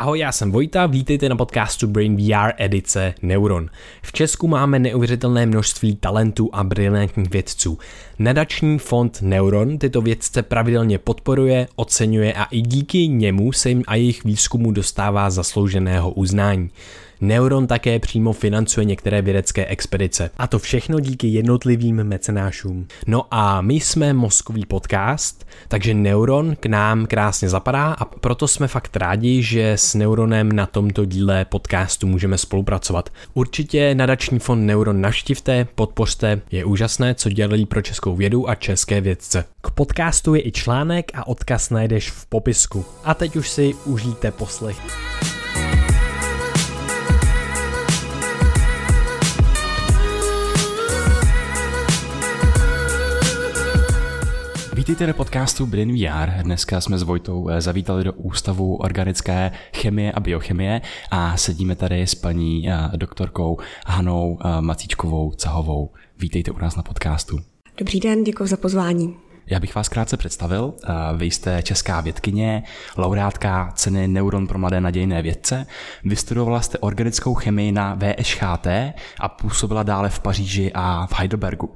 Ahoj, já jsem Vojta, vítejte na podcastu Brain VR edice Neuron. V Česku máme neuvěřitelné množství talentů a brilantních vědců. Nadační fond Neuron tyto vědce pravidelně podporuje, oceňuje a i díky němu se jim a jejich výzkumu dostává zaslouženého uznání. Neuron také přímo financuje některé vědecké expedice. A to všechno díky jednotlivým mecenášům. No a my jsme mozkový podcast, takže Neuron k nám krásně zapadá a proto jsme fakt rádi, že s Neuronem na tomto díle podcastu můžeme spolupracovat. Určitě nadační fond Neuron naštivte, podpořte, je úžasné, co dělají pro českou vědu a české vědce. K podcastu je i článek a odkaz najdeš v popisku. A teď už si užijte poslech. Vítejte na podcastu Brain VR. Dneska jsme s Vojtou eh, zavítali do Ústavu organické chemie a biochemie a sedíme tady s paní eh, doktorkou Hanou eh, Macíčkovou Cahovou. Vítejte u nás na podcastu. Dobrý den, děkuji za pozvání. Já bych vás krátce představil. Vy jste česká vědkyně, laureátka ceny Neuron pro mladé nadějné vědce. Vystudovala jste organickou chemii na VŠHT a působila dále v Paříži a v Heidelbergu.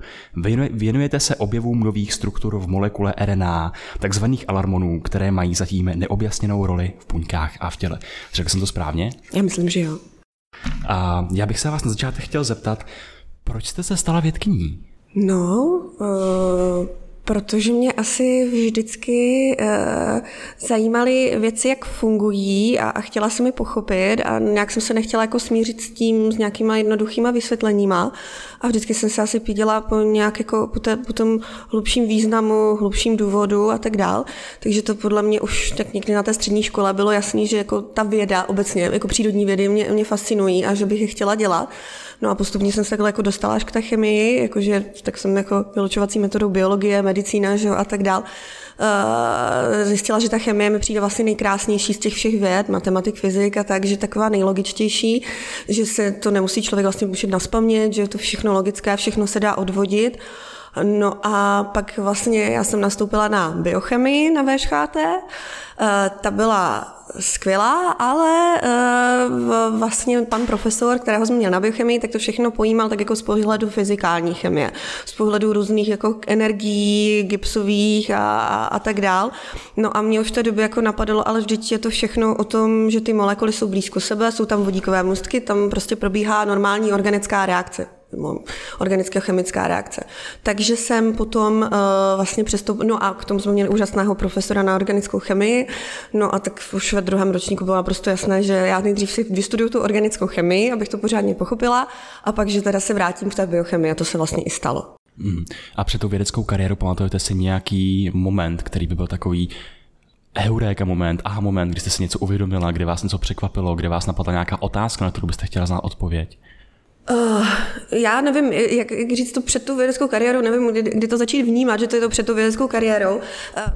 Věnujete se objevům nových struktur v molekule RNA, takzvaných alarmonů, které mají zatím neobjasněnou roli v buňkách a v těle. Řekl jsem to správně? Já myslím, že jo. A já bych se vás na začátek chtěl zeptat, proč jste se stala vědkyní? No, uh Protože mě asi vždycky uh, zajímaly věci, jak fungují a, a chtěla jsem mi pochopit a nějak jsem se nechtěla jako smířit s tím, s nějakýma jednoduchýma vysvětleníma a vždycky jsem se asi píděla po nějak jako po, té, po tom hlubším významu, hlubším důvodu a tak dál. Takže to podle mě už tak někdy na té střední škole bylo jasný, že jako ta věda obecně, jako přírodní vědy mě, mě fascinují a že bych je chtěla dělat. No a postupně jsem se takhle jako dostala až k té chemii, jakože tak jsem jako vylučovací metodou biologie, medicína že jo, a tak dál. Uh, zjistila, že ta chemie mi přijde vlastně nejkrásnější z těch všech věd, matematik, fyzik a tak, že taková nejlogičtější, že se to nemusí člověk vlastně učit na že je to všechno logické, všechno se dá odvodit. No a pak vlastně já jsem nastoupila na biochemii na VŠHT. Eh, ta byla skvělá, ale uh, vlastně pan profesor, kterého jsem měl na biochemii, tak to všechno pojímal tak jako z pohledu fyzikální chemie, z pohledu různých jako energií, gipsových a, a, a tak dál. No a mě už v té době jako napadlo, ale vždyť je to všechno o tom, že ty molekuly jsou blízko sebe, jsou tam vodíkové mostky, tam prostě probíhá normální organická reakce organická chemická reakce. Takže jsem potom uh, vlastně přestoupila, no a k tomu jsme měli úžasného profesora na organickou chemii, no a tak už ve druhém ročníku bylo naprosto jasné, že já nejdřív si vystuduju tu organickou chemii, abych to pořádně pochopila, a pak, že teda se vrátím k té biochemii a to se vlastně i stalo. Mm. A před tou vědeckou kariéru pamatujete si nějaký moment, který by byl takový heuréka moment, aha moment, kdy jste si něco uvědomila, kdy vás něco překvapilo, kdy vás napadla nějaká otázka, na kterou byste chtěla znát odpověď? Uh, já nevím, jak, jak říct to před tu vědeckou kariérou, nevím, kdy, kdy to začít vnímat, že to je to před tu vědeckou kariérou. Uh,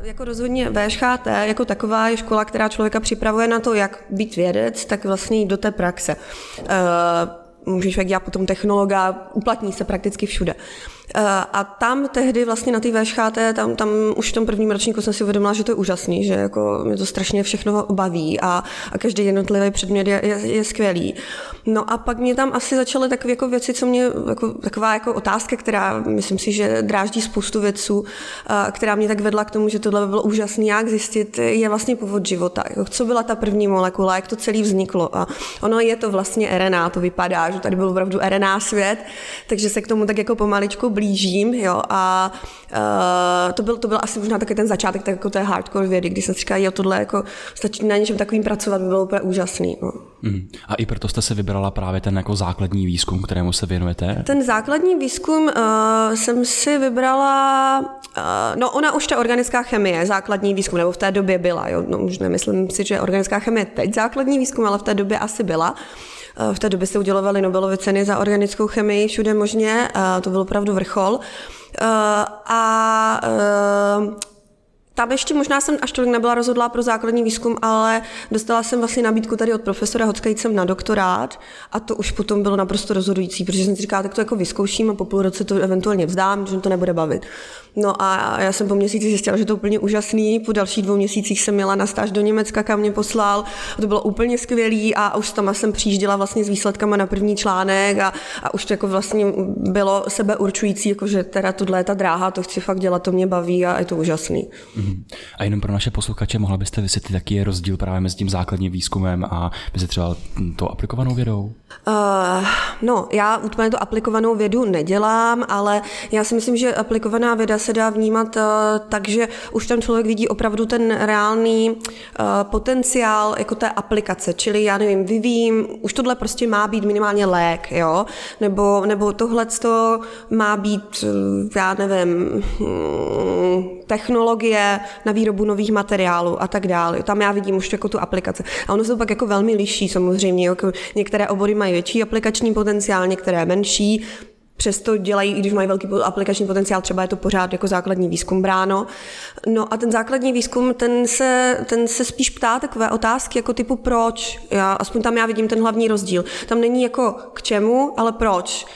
jako rozhodně VŠHT jako taková je škola, která člověka připravuje na to, jak být vědec, tak vlastně jít do té praxe. Uh, může člověk dělat potom technologa, uplatní se prakticky všude. Uh, a tam tehdy vlastně na té VŠHT, tam, tam už v tom prvním ročníku jsem si uvědomila, že to je úžasný, že jako mě to strašně všechno baví a, a každý jednotlivý předmět je, je, je skvělý. No a pak mě tam asi začaly takové jako věci, co mě, jako, taková jako otázka, která myslím si, že dráždí spoustu věců, eh, která mě tak vedla k tomu, že tohle by bylo úžasné, jak zjistit, je vlastně původ života. Jako, co byla ta první molekula, jak to celé vzniklo. A ono je to vlastně RNA, to vypadá, že tady byl opravdu RNA svět, takže se k tomu tak jako pomaličku blížím, jo, a uh, to, byl, to byl asi možná taky ten začátek tak jako té hardcore vědy, kdy jsem si říkala, jo, tohle jako stačí na něčem takovým pracovat, by bylo úplně úžasný. No. Mm. A i proto jste se vybrala právě ten jako základní výzkum, kterému se věnujete? Ten základní výzkum uh, jsem si vybrala, uh, no ona už ta organická chemie, základní výzkum, nebo v té době byla, jo, no už nemyslím si, že organická chemie teď základní výzkum, ale v té době asi byla. Eh, v té době se udělovaly Nobelovy ceny za organickou chemii všude možně, to byl opravdu vrchol. Eh, a eh, tam ještě možná jsem až tolik nebyla rozhodlá pro základní výzkum, ale dostala jsem vlastně nabídku tady od profesora Hockajcem na doktorát a to už potom bylo naprosto rozhodující, protože jsem si říkala, tak to jako vyzkouším a po půl roce to eventuálně vzdám, že to nebude bavit. No a já jsem po měsíci zjistila, že to je úplně úžasný. Po dalších dvou měsících jsem měla na stáž do Německa, kam mě poslal. A to bylo úplně skvělý a už tam jsem přijížděla vlastně s výsledkama na první článek a, a už to jako vlastně bylo sebeurčující, jako že teda tohle je ta dráha, to chci fakt dělat, to mě baví a je to úžasný. Mm-hmm. A jenom pro naše posluchače, mohla byste vysvětlit, jaký je rozdíl právě mezi tím základním výzkumem a mezi třeba to aplikovanou vědou? Uh, no, já úplně to aplikovanou vědu nedělám, ale já si myslím, že aplikovaná věda se dá vnímat uh, tak, že už tam člověk vidí opravdu ten reálný uh, potenciál jako té aplikace, čili já nevím, vyvím, už tohle prostě má být minimálně lék, jo, nebo, nebo tohle má být, já nevím, hm, na výrobu nových materiálů a tak dále. Tam já vidím už jako tu aplikaci. A ono se to pak jako velmi liší samozřejmě. Jako některé obory mají větší aplikační potenciál, některé menší přesto dělají, i když mají velký aplikační potenciál, třeba je to pořád jako základní výzkum bráno. No a ten základní výzkum, ten se, ten se spíš ptá takové otázky jako typu proč. Já, aspoň tam já vidím ten hlavní rozdíl. Tam není jako k čemu, ale proč.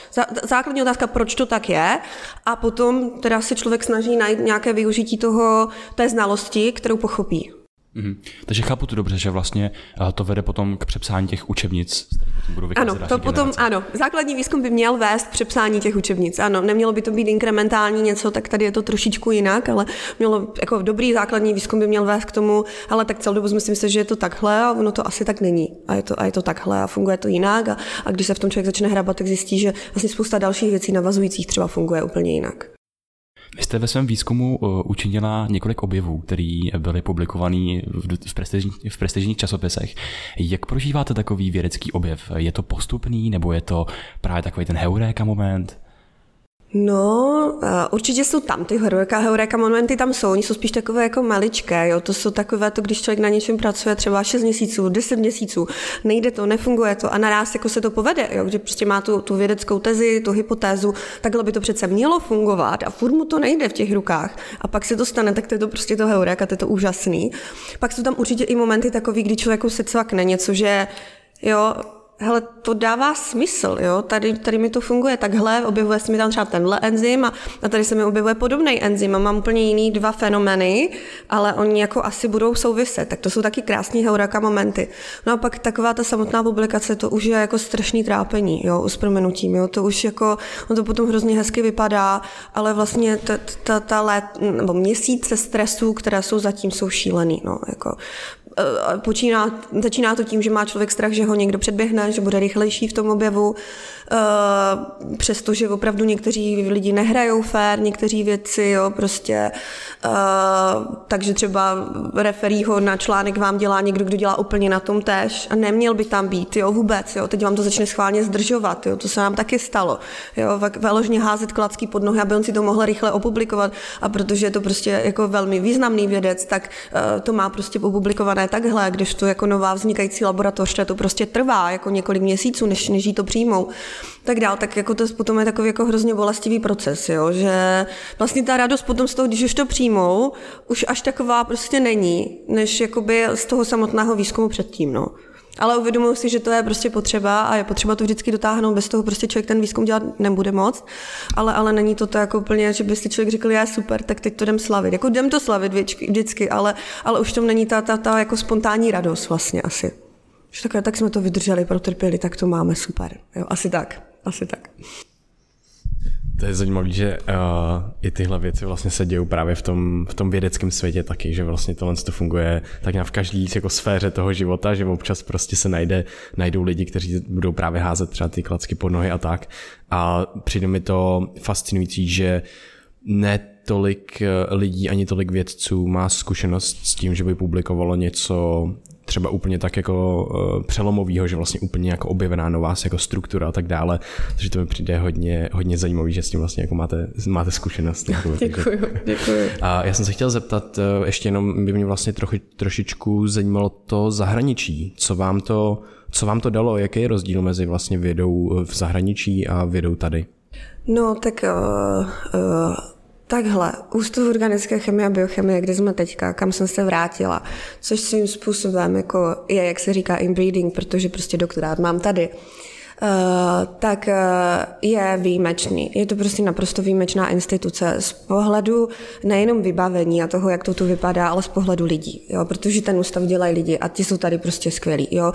Základní otázka, proč to tak je a potom teda se člověk snaží najít nějaké využití toho, té znalosti, kterou pochopí. Mm-hmm. Takže chápu to dobře, že vlastně eh, to vede potom k přepsání těch učebnic. Budou ano, to potom, generace. ano. Základní výzkum by měl vést k přepsání těch učebnic. Ano, nemělo by to být inkrementální něco, tak tady je to trošičku jinak, ale mělo, jako dobrý základní výzkum by měl vést k tomu, ale tak celou dobu myslím si, že je to takhle a ono to asi tak není. A je to, a je to takhle a funguje to jinak a, a když se v tom člověk začne hrabat, tak zjistí, že vlastně spousta dalších věcí navazujících třeba funguje úplně jinak. Vy jste ve svém výzkumu uh, učinila několik objevů, které byly publikované v, prestižních, v prestižních časopisech. Jak prožíváte takový vědecký objev? Je to postupný, nebo je to právě takový ten heuréka moment? No, určitě jsou tam ty heureka, heureka momenty tam jsou, oni jsou spíš takové jako maličké, jo, to jsou takové to, když člověk na něčem pracuje třeba 6 měsíců, 10 měsíců, nejde to, nefunguje to a naraz jako se to povede, jo, že prostě má tu, tu vědeckou tezi, tu hypotézu, takhle by to přece mělo fungovat a furt mu to nejde v těch rukách a pak se to stane, tak to je to prostě to heureka, to je to úžasný. Pak jsou tam určitě i momenty takový, kdy člověku se cvakne něco, že jo, hele, to dává smysl, jo, tady, tady mi to funguje takhle, objevuje se mi tam třeba tenhle enzym a, a tady se mi objevuje podobný enzym a mám úplně jiný dva fenomény, ale oni jako asi budou souviset, tak to jsou taky krásní heuraka momenty. No a pak taková ta samotná publikace, to už je jako strašný trápení, jo, s proměnutím, jo, to už jako, no to potom hrozně hezky vypadá, ale vlastně ta, ta, ta let, nebo měsíce stresu, které jsou zatím, jsou šílený, no, jako počíná, začíná to tím, že má člověk strach, že ho někdo předběhne, že bude rychlejší v tom objevu, eh, přestože opravdu někteří lidi nehrajou fér, někteří věci, jo, prostě, eh, takže třeba referího na článek vám dělá někdo, kdo dělá úplně na tom tež a neměl by tam být, jo, vůbec, jo, teď vám to začne schválně zdržovat, jo, to se nám taky stalo, jo, veložně házet klacky pod nohy, aby on si to mohl rychle opublikovat a protože je to prostě jako velmi významný vědec, tak to má prostě opublikované takhle, když to jako nová vznikající laboratoř, to prostě trvá jako několik měsíců, než, než jí to přijmou, tak dál, tak jako to potom je takový jako hrozně bolestivý proces, jo, že vlastně ta radost potom z toho, když už to přijmou, už až taková prostě není, než jakoby z toho samotného výzkumu předtím, no. Ale uvědomuji si, že to je prostě potřeba a je potřeba to vždycky dotáhnout, bez toho prostě člověk ten výzkum dělat nebude moc, ale, ale není to to jako úplně, že by si člověk řekl, já super, tak teď to jdem slavit. Jako jdem to slavit vždycky, ale, ale už tam není ta, ta, ta jako spontánní radost vlastně asi. Že takhle, tak jsme to vydrželi, protrpěli, tak to máme super. Jo, asi tak, asi tak. To je zajímavé, že uh, i tyhle věci vlastně se dějí právě v tom, v tom vědeckém světě taky, že vlastně tohle to funguje tak nějak v každé jako sféře toho života, že občas prostě se najde, najdou lidi, kteří budou právě házet třeba ty klacky pod nohy a tak. A přijde mi to fascinující, že ne tolik eh, lidí ani tolik vědců má zkušenost s tím, že by publikovalo něco třeba úplně tak jako uh, přelomovýho, že vlastně úplně jako objevená nová jako struktura a tak dále, takže to mi přijde hodně, hodně zajímavý, že s tím vlastně jako máte, máte zkušenost. děkuji, děkuji. A já jsem se chtěl zeptat, uh, ještě jenom by mě vlastně trochu, trošičku zajímalo to zahraničí, co vám to, co vám to dalo, jaký je rozdíl mezi vlastně vědou v zahraničí a vědou tady? No, tak uh, uh Takhle, Ústav organické chemie a biochemie, kde jsme teďka, kam jsem se vrátila, což svým způsobem jako je, jak se říká, inbreeding, protože prostě doktorát mám tady, Uh, tak uh, je výjimečný. Je to prostě naprosto výjimečná instituce z pohledu nejenom vybavení a toho, jak to tu vypadá, ale z pohledu lidí, jo? protože ten ústav dělají lidi a ti jsou tady prostě skvělí. Jo?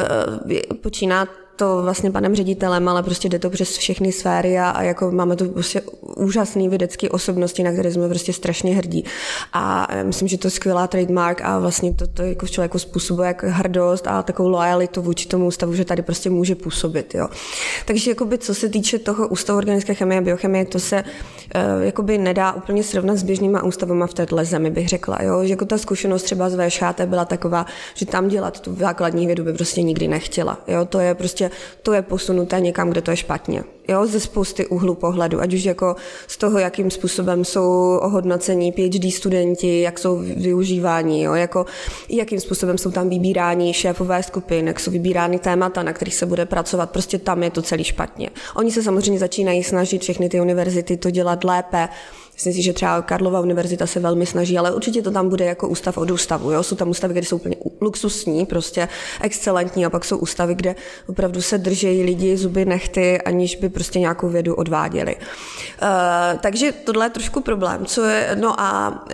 Uh, počíná to vlastně panem ředitelem, ale prostě jde to přes všechny sféry a, a jako máme tu prostě úžasný vědecký osobnosti, na které jsme prostě strašně hrdí. A myslím, že to je skvělá trademark a vlastně to, to jako člověku způsobuje jak hrdost a takovou lojalitu vůči tomu ústavu, že tady prostě může působit. Jo. Takže jakoby, co se týče toho ústavu organické chemie a biochemie, to se uh, jakoby nedá úplně srovnat s běžnýma ústavama v této zemi, bych řekla. Jo. Že jako ta zkušenost třeba z VŠHT byla taková, že tam dělat tu základní vědu by prostě nikdy nechtěla. Jo. To je prostě prostě to je posunuté někam, kde to je špatně. Jo, ze spousty úhlu pohledu, ať už jako z toho, jakým způsobem jsou ohodnocení PhD studenti, jak jsou využíváni, jo, jako jakým způsobem jsou tam vybíráni šéfové skupin, jak jsou vybírány témata, na kterých se bude pracovat, prostě tam je to celý špatně. Oni se samozřejmě začínají snažit všechny ty univerzity to dělat lépe, Myslím si, že třeba Karlova univerzita se velmi snaží, ale určitě to tam bude jako ústav od ústavu. Jo? Jsou tam ústavy, kde jsou úplně luxusní, prostě excelentní, a pak jsou ústavy, kde opravdu se držejí lidi zuby nechty, aniž by prostě nějakou vědu odváděli. Uh, takže tohle je trošku problém. Co je, no a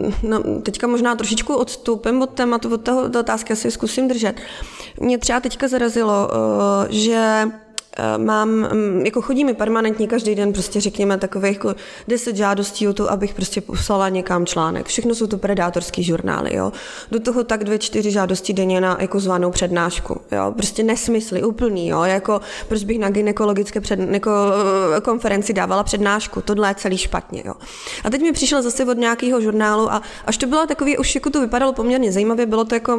uh, no, teďka možná trošičku odstupím od tématu, od toho do otázky asi zkusím držet. Mě třeba teďka zarazilo, uh, že mám, mm, jako chodí mi permanentně každý den prostě řekněme takových jako deset žádostí o to, abych prostě poslala někam článek. Všechno jsou to predátorský žurnály, jo. Do toho tak dvě, čtyři žádosti denně na jako zvanou přednášku, jo. Prostě nesmysly, úplný, jo. Jako proč bych na gynekologické před, jako, eh, konferenci dávala přednášku, tohle je celý špatně, jo. A teď mi přišel zase od nějakého žurnálu a až to bylo takový, už jako to vypadalo poměrně zajímavě, bylo to jako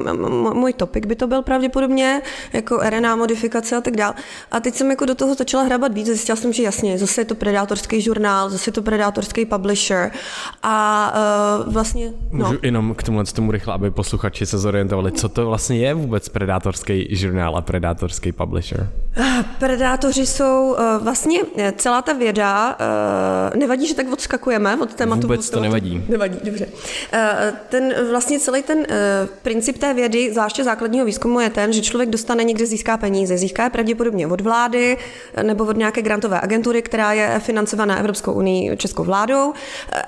můj topik by to byl pravděpodobně, jako RNA modifikace a tak dál. A teď jsem jako do toho začala hrabat víc, zjistila jsem, že jasně, zase je to predátorský žurnál, zase je to predátorský publisher a uh, vlastně... No. Můžu jenom k tomu, tomu rychle, aby posluchači se zorientovali, co to vlastně je vůbec predátorský žurnál a predátorský publisher? Uh, predátoři jsou uh, vlastně celá ta věda, uh, nevadí, že tak odskakujeme od tématu. Vůbec to nevadí. Nevadí, dobře. Uh, ten vlastně celý ten uh, princip té vědy, zvláště základního výzkumu, je ten, že člověk dostane někde získá peníze, získá je pravděpodobně od vlády, vlády nebo od nějaké grantové agentury, která je financovaná Evropskou unii, českou vládou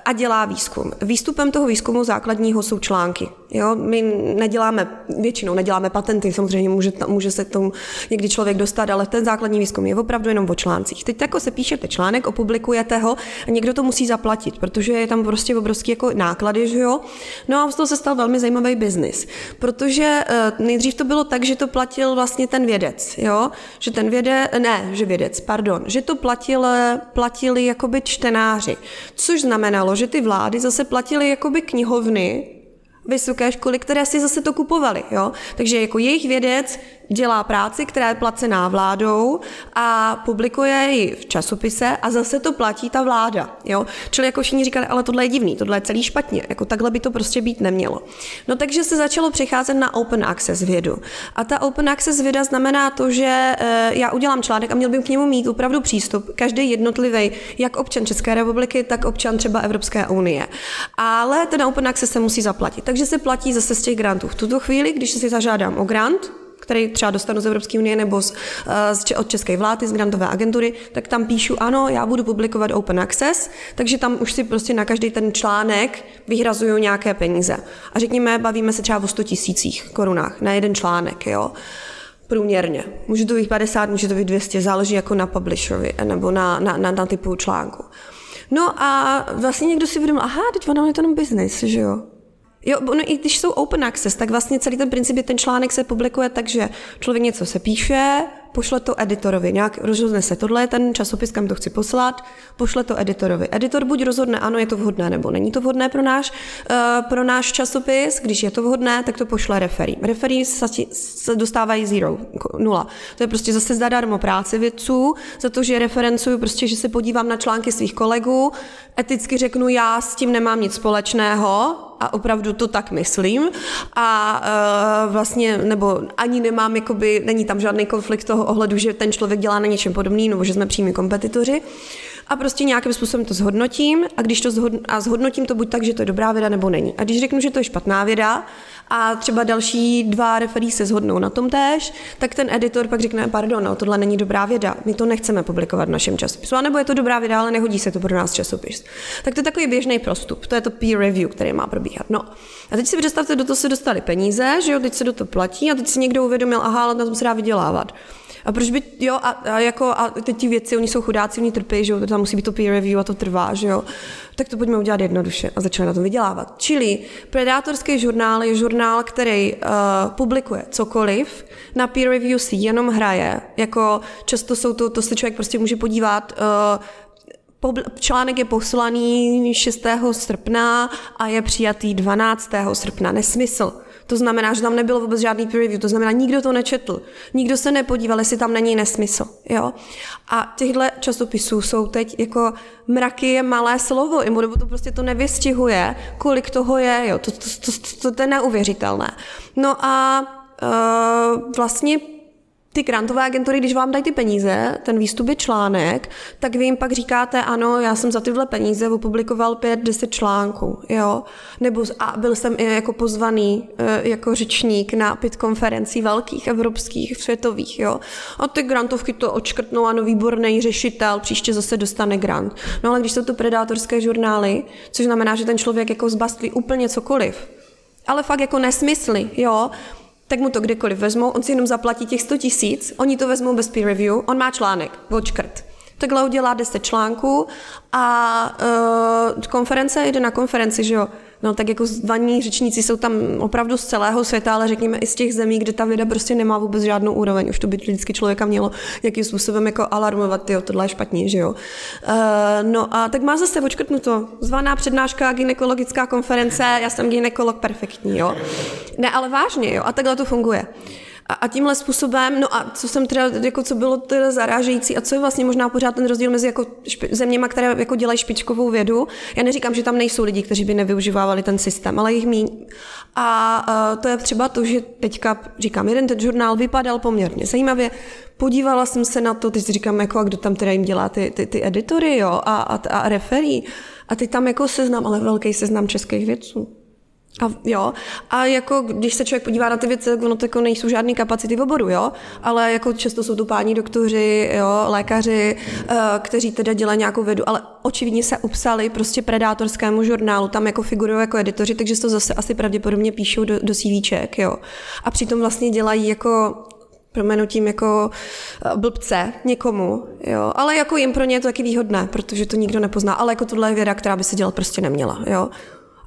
a dělá výzkum. Výstupem toho výzkumu základního jsou články. Jo? My neděláme, většinou neděláme patenty, samozřejmě může, může se tomu někdy člověk dostat, ale ten základní výzkum je opravdu jenom o článcích. Teď jako se píšete článek, opublikujete ho a někdo to musí zaplatit, protože je tam prostě obrovský jako náklady, že jo? No a z toho se stal velmi zajímavý biznis, protože eh, nejdřív to bylo tak, že to platil vlastně ten vědec, jo? Že ten vědec, ne, že vědec, pardon, že to platil, platili jakoby čtenáři, což znamenalo, že ty vlády zase platily jakoby knihovny, vysoké školy, které si zase to kupovaly. Jo? Takže jako jejich vědec dělá práci, která je placená vládou a publikuje ji v časopise a zase to platí ta vláda. Jo? Čili jako všichni říkali, ale tohle je divný, tohle je celý špatně, jako takhle by to prostě být nemělo. No takže se začalo přicházet na open access vědu. A ta open access věda znamená to, že e, já udělám článek a měl bych k němu mít opravdu přístup, každý jednotlivý, jak občan České republiky, tak občan třeba Evropské unie. Ale ten open access se musí zaplatit. Takže se platí zase z těch grantů. V tuto chvíli, když si zažádám o grant, který třeba dostanu z Evropské unie nebo z, eh, z, od České vlády, z grantové agentury, tak tam píšu, ano, já budu publikovat open access, takže tam už si prostě na každý ten článek vyhrazuju nějaké peníze. A řekněme, bavíme se třeba o 100 tisících korunách na jeden článek, jo. Průměrně. Může to být 50, může to být 200, záleží jako na publisherovi nebo na, na, na, na typu článku. No a vlastně někdo si uvědomil, aha, teď ono je to jenom business, že jo. Jo, no i když jsou open access, tak vlastně celý ten princip je, ten článek se publikuje tak, že člověk něco se píše, pošle to editorovi, nějak rozhodne se, tohle je ten časopis, kam to chci poslat, pošle to editorovi. Editor buď rozhodne, ano, je to vhodné, nebo není to vhodné pro náš, uh, pro náš časopis, když je to vhodné, tak to pošle referí. Referí se, dostávají zero, nula. To je prostě zase zadarmo práce vědců, za to, že referencuju prostě, že se podívám na články svých kolegů, eticky řeknu, já s tím nemám nic společného, a opravdu to tak myslím a uh, vlastně, nebo ani nemám, jakoby, není tam žádný konflikt toho ohledu, že ten člověk dělá na něčem podobný, nebo že jsme přímí kompetitoři. A prostě nějakým způsobem to zhodnotím a když to zhodn- a zhodnotím to buď tak, že to je dobrá věda nebo není. A když řeknu, že to je špatná věda a třeba další dva referí se zhodnou na tom též, tak ten editor pak řekne, pardon, no, tohle není dobrá věda, my to nechceme publikovat v našem časopisu, a nebo je to dobrá věda, ale nehodí se to pro nás časopis. Tak to je takový běžný prostup, to je to peer review, který má probíhat. No. A teď si představte, do toho se dostali peníze, že jo, teď se do toho platí a teď si někdo uvědomil, aha, ale na tom se dá vydělávat. A proč by, jo, a, a, jako, a teď ti věci, oni jsou chudáci, oni trpí, že jo, tam musí být to peer review a to trvá, že jo. Tak to pojďme udělat jednoduše a začali na tom vydělávat. Čili Predátorský žurnál je žurnál, který uh, publikuje cokoliv, na peer review si jenom hraje, jako často jsou to, to se člověk prostě může podívat, uh, Článek je poslaný 6. srpna a je přijatý 12. srpna. Nesmysl. To znamená, že tam nebylo vůbec žádný peer review, to znamená, nikdo to nečetl, nikdo se nepodíval, jestli tam není nesmysl. Jo? A těchto časopisů jsou teď jako mraky je malé slovo, nebo to prostě to nevystihuje, kolik toho je, jo? To, to, to, to, to je neuvěřitelné. No a uh, vlastně ty grantové agentury, když vám dají ty peníze, ten výstup je článek, tak vy jim pak říkáte, ano, já jsem za tyhle peníze opublikoval pět, deset článků, jo, nebo a byl jsem i jako pozvaný e, jako řečník na pět konferencí velkých, evropských, světových, jo. A ty grantovky to očkrtnou, ano, výborný řešitel, příště zase dostane grant. No ale když jsou to predátorské žurnály, což znamená, že ten člověk jako zbastlí úplně cokoliv, ale fakt jako nesmysly, jo, tak mu to kdekoliv vezmou, on si jenom zaplatí těch 100 tisíc, oni to vezmou bez peer review, on má článek, odškrt. Takhle udělá 10 článků a uh, konference jde na konferenci, že jo. No tak jako zvaní řečníci jsou tam opravdu z celého světa, ale řekněme i z těch zemí, kde ta věda prostě nemá vůbec žádnou úroveň. Už to by vždycky člověka mělo jakým způsobem jako alarmovat, jo, tohle je špatně, že jo. Uh, no a tak má zase očkrtnuto. Zvaná přednáška, ginekologická konference, já jsem ginekolog perfektní, jo. Ne, ale vážně, jo. A takhle to funguje. A, a tímhle způsobem, no a co jsem teda, jako co bylo teda zarážející a co je vlastně možná pořád ten rozdíl mezi jako špi, zeměma, které jako dělají špičkovou vědu. Já neříkám, že tam nejsou lidi, kteří by nevyužívali ten systém, ale jich míň. A, a to je třeba to, že teďka, říkám, jeden ten žurnál vypadal poměrně zajímavě, podívala jsem se na to, teď říkám, jako a kdo tam teda jim dělá ty, ty, ty editory, jo, a, a, a referí. A ty tam jako seznam, ale velký seznam českých vědců. A, jo, a jako když se člověk podívá na ty věci, tak ono jako nejsou žádné kapacity v oboru, jo, ale jako často jsou to páni doktoři, jo, lékaři, uh, kteří teda dělají nějakou vědu, ale očividně se upsali prostě predátorskému žurnálu, tam jako figurují jako editoři, takže to zase asi pravděpodobně píšou do, do CVček, jo. A přitom vlastně dělají jako proměnutím jako eh, blbce někomu, jo. Ale jako jim pro ně je to taky výhodné, protože to nikdo nepozná, ale jako tohle je věda, která by se dělat prostě neměla, jo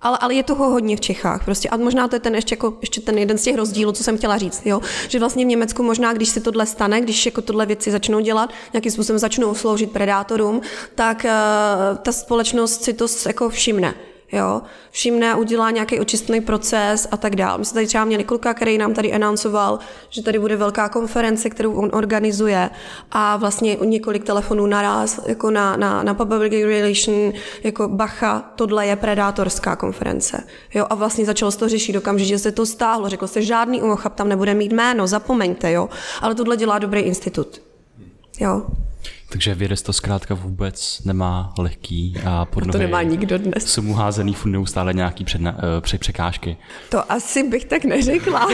ale, ale je toho hodně v Čechách. Prostě. A možná to je ten ještě, jako, ještě ten jeden z těch rozdílů, co jsem chtěla říct. Jo? Že vlastně v Německu možná, když se tohle stane, když jako tohle věci začnou dělat, nějakým způsobem začnou sloužit predátorům, tak uh, ta společnost si to jako všimne jo, všimne, udělá nějaký očistný proces a tak dále. My jsme tady třeba měli kluka, který nám tady announcoval, že tady bude velká konference, kterou on organizuje a vlastně několik telefonů naraz, jako na, na, na public relation, jako bacha, tohle je predátorská konference. Jo, a vlastně začalo se to řešit okamžitě, se to stáhlo. Řekl se, žádný umochab tam nebude mít jméno, zapomeňte, jo. Ale tohle dělá dobrý institut. Jo. Takže vědec to zkrátka vůbec nemá lehký a pod nohy to nemá nikdo dnes. jsou mu házený furt neustále nějaký předna, uh, pře- překážky. To asi bych tak neřekla.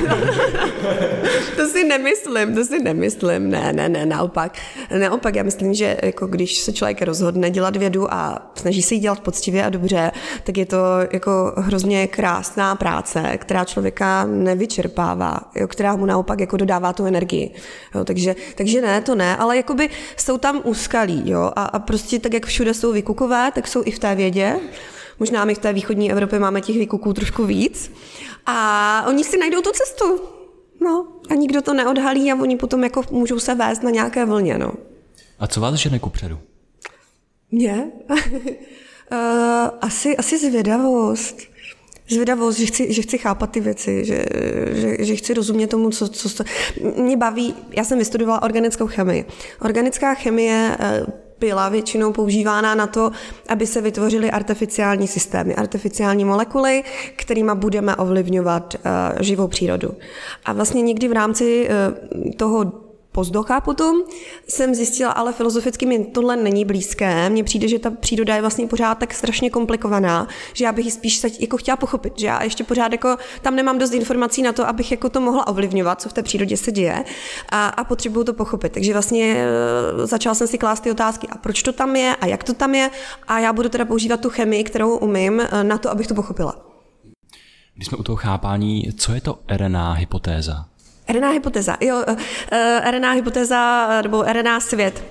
to si nemyslím, to si nemyslím. Ne, ne, ne, naopak. Naopak, já myslím, že jako když se člověk rozhodne dělat vědu a snaží se ji dělat poctivě a dobře, tak je to jako hrozně krásná práce, která člověka nevyčerpává, jo, která mu naopak jako dodává tu energii. Jo, takže, takže ne, to ne, ale jakoby jsou tam úskalí, jo, a, a prostě tak, jak všude jsou vykukové, tak jsou i v té vědě. Možná my v té východní Evropě máme těch vykuků trošku víc. A oni si najdou tu cestu. No, a nikdo to neodhalí a oni potom jako můžou se vést na nějaké vlně, no. A co vás žene kupředu? Mě? uh, asi, asi zvědavost zvědavost, že chci, že chci chápat ty věci, že, že, že chci rozumět tomu, co, co, co mě baví. Já jsem vystudovala organickou chemii. Organická chemie eh, byla většinou používána na to, aby se vytvořily artificiální systémy, artificiální molekuly, kterými budeme ovlivňovat uh, živou přírodu. A vlastně někdy v rámci uh, toho pozdocha potom jsem zjistila, ale filozoficky mi tohle není blízké. Mně přijde, že ta příroda je vlastně pořád tak strašně komplikovaná, že já bych ji spíš jako chtěla pochopit, že já ještě pořád jako tam nemám dost informací na to, abych jako to mohla ovlivňovat, co v té přírodě se děje a, a potřebuju to pochopit. Takže vlastně e, začala jsem si klást ty otázky, a proč to tam je a jak to tam je a já budu teda používat tu chemii, kterou umím e, na to, abych to pochopila. Když jsme u toho chápání, co je to RNA hypotéza? RNA hypotéza, jo, eh, eh, RNA hypotéza nebo RNA svět.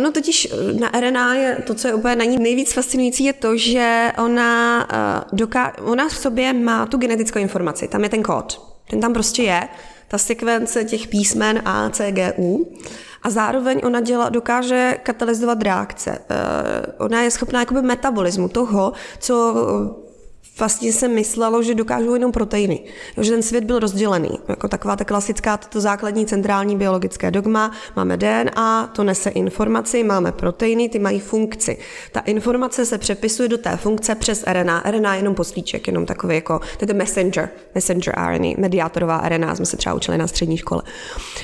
No totiž na RNA je to, co je úplně na ní nejvíc fascinující, je to, že ona, doká- ona v sobě má tu genetickou informaci, tam je ten kód, ten tam prostě je, ta sekvence těch písmen A, C, G, U. A zároveň ona děla, dokáže katalyzovat reakce. Ona je schopná jakoby metabolismu toho, co vlastně se myslelo, že dokážou jenom proteiny. Že ten svět byl rozdělený. Jako taková ta klasická, to základní centrální biologické dogma. Máme DNA, to nese informaci, máme proteiny, ty mají funkci. Ta informace se přepisuje do té funkce přes RNA. RNA je jenom poslíček, jenom takový jako, to je to messenger, messenger RNA, mediátorová RNA, jsme se třeba učili na střední škole.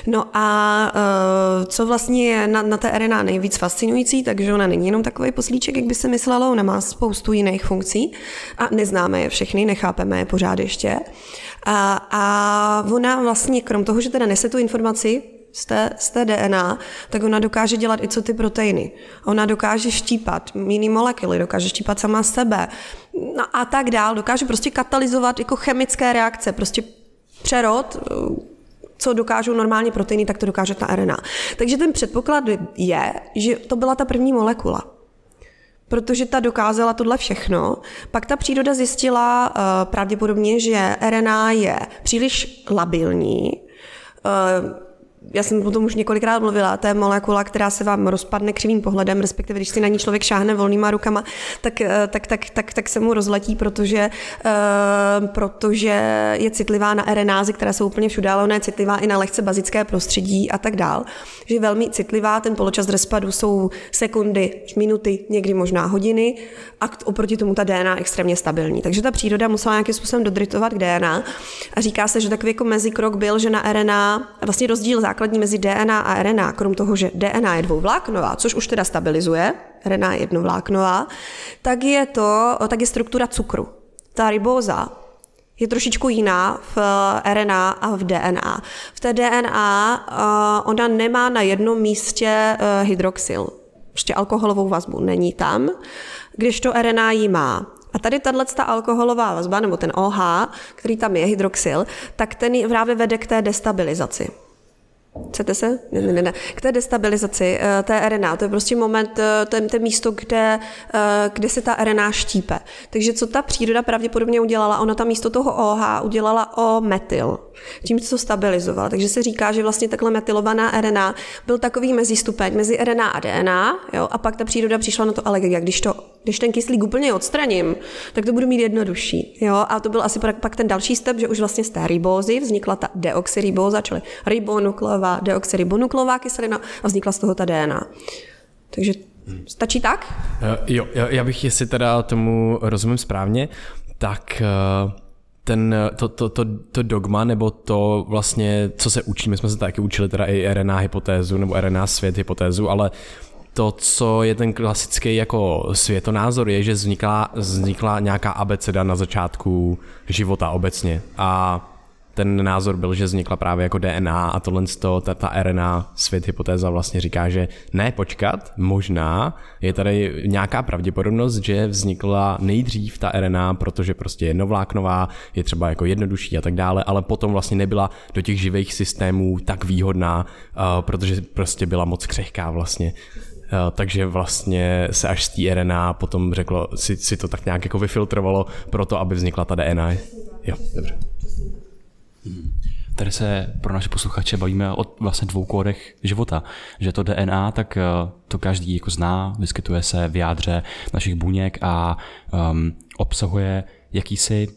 No a uh, co vlastně je na, na té RNA nejvíc fascinující, takže ona není jenom takový poslíček, jak by se myslelo, ona má spoustu jiných funkcí a nezná neznáme je všechny, nechápeme je pořád ještě. A, a ona vlastně, krom toho, že teda nese tu informaci, z té, z té DNA, tak ona dokáže dělat i co ty proteiny. Ona dokáže štípat jiný molekuly, dokáže štípat sama sebe no a tak dál. Dokáže prostě katalyzovat jako chemické reakce, prostě přerod, co dokážou normálně proteiny, tak to dokáže ta RNA. Takže ten předpoklad je, že to byla ta první molekula protože ta dokázala tohle všechno. Pak ta příroda zjistila uh, pravděpodobně, že RNA je příliš labilní. Uh, já jsem o tom už několikrát mluvila, to je molekula, která se vám rozpadne křivým pohledem, respektive když si na ní člověk šáhne volnýma rukama, tak, eh, tak, tak, tak, tak se mu rozletí, protože, uh, protože je citlivá na RNázy, které jsou úplně všude, ale ona je citlivá i na lehce bazické prostředí a tak dál. Že je velmi citlivá, ten poločas rozpadu jsou sekundy, minuty, někdy možná hodiny a oproti tomu ta DNA je extrémně stabilní. Takže ta příroda musela nějakým způsobem dodrytovat k DNA a říká se, že takový jako mezikrok byl, že na RNA vlastně rozdíl základní mezi DNA a RNA, krom toho, že DNA je dvouvláknová, což už teda stabilizuje, RNA je jednovláknová, tak je to, tak je struktura cukru. Ta ribóza je trošičku jiná v RNA a v DNA. V té DNA uh, ona nemá na jednom místě uh, hydroxyl, prostě alkoholovou vazbu, není tam, když to RNA ji má. A tady tahle alkoholová vazba, nebo ten OH, který tam je, hydroxyl, tak ten právě vede k té destabilizaci. Chcete se? Ne, ne, ne. K té destabilizaci uh, té RNA, to je prostě moment, uh, to je to místo, kde, uh, kde se ta RNA štípe. Takže co ta příroda pravděpodobně udělala? Ona tam místo toho OH udělala O metyl. Tím to stabilizovala. Takže se říká, že vlastně takhle metylovaná RNA byl takový mezistupeň mezi RNA a DNA, jo? a pak ta příroda přišla na to, ale jak když, to, když ten kyslík úplně odstraním, tak to budu mít jednodušší. Jo? A to byl asi pak ten další step, že už vlastně z té ribózy vznikla ta deoxyribóza, čili ribonukleová, deoxyribonukleová kyselina a vznikla z toho ta DNA. Takže stačí tak? Jo, já bych, jestli teda tomu rozumím správně, tak uh ten, to, to, to, to dogma, nebo to vlastně, co se učíme, jsme se taky učili teda i RNA hypotézu, nebo RNA svět hypotézu, ale to, co je ten klasický jako světonázor, je, že vznikla, vznikla nějaká abeceda na začátku života obecně. A ten názor byl, že vznikla právě jako DNA a tohle ta, ta RNA svět hypotéza vlastně říká, že ne, počkat, možná je tady nějaká pravděpodobnost, že vznikla nejdřív ta RNA, protože prostě jednovláknová, je třeba jako jednodušší a tak dále, ale potom vlastně nebyla do těch živých systémů tak výhodná, uh, protože prostě byla moc křehká vlastně. Uh, takže vlastně se až z té RNA potom řeklo, si, si to tak nějak jako vyfiltrovalo pro to, aby vznikla ta DNA. Jo, dobře. Tady se pro naše posluchače bavíme o vlastně dvou kódech života. Že to DNA, tak eh, to každý jako zná, vyskytuje se v jádře našich buněk a um, obsahuje jakýsi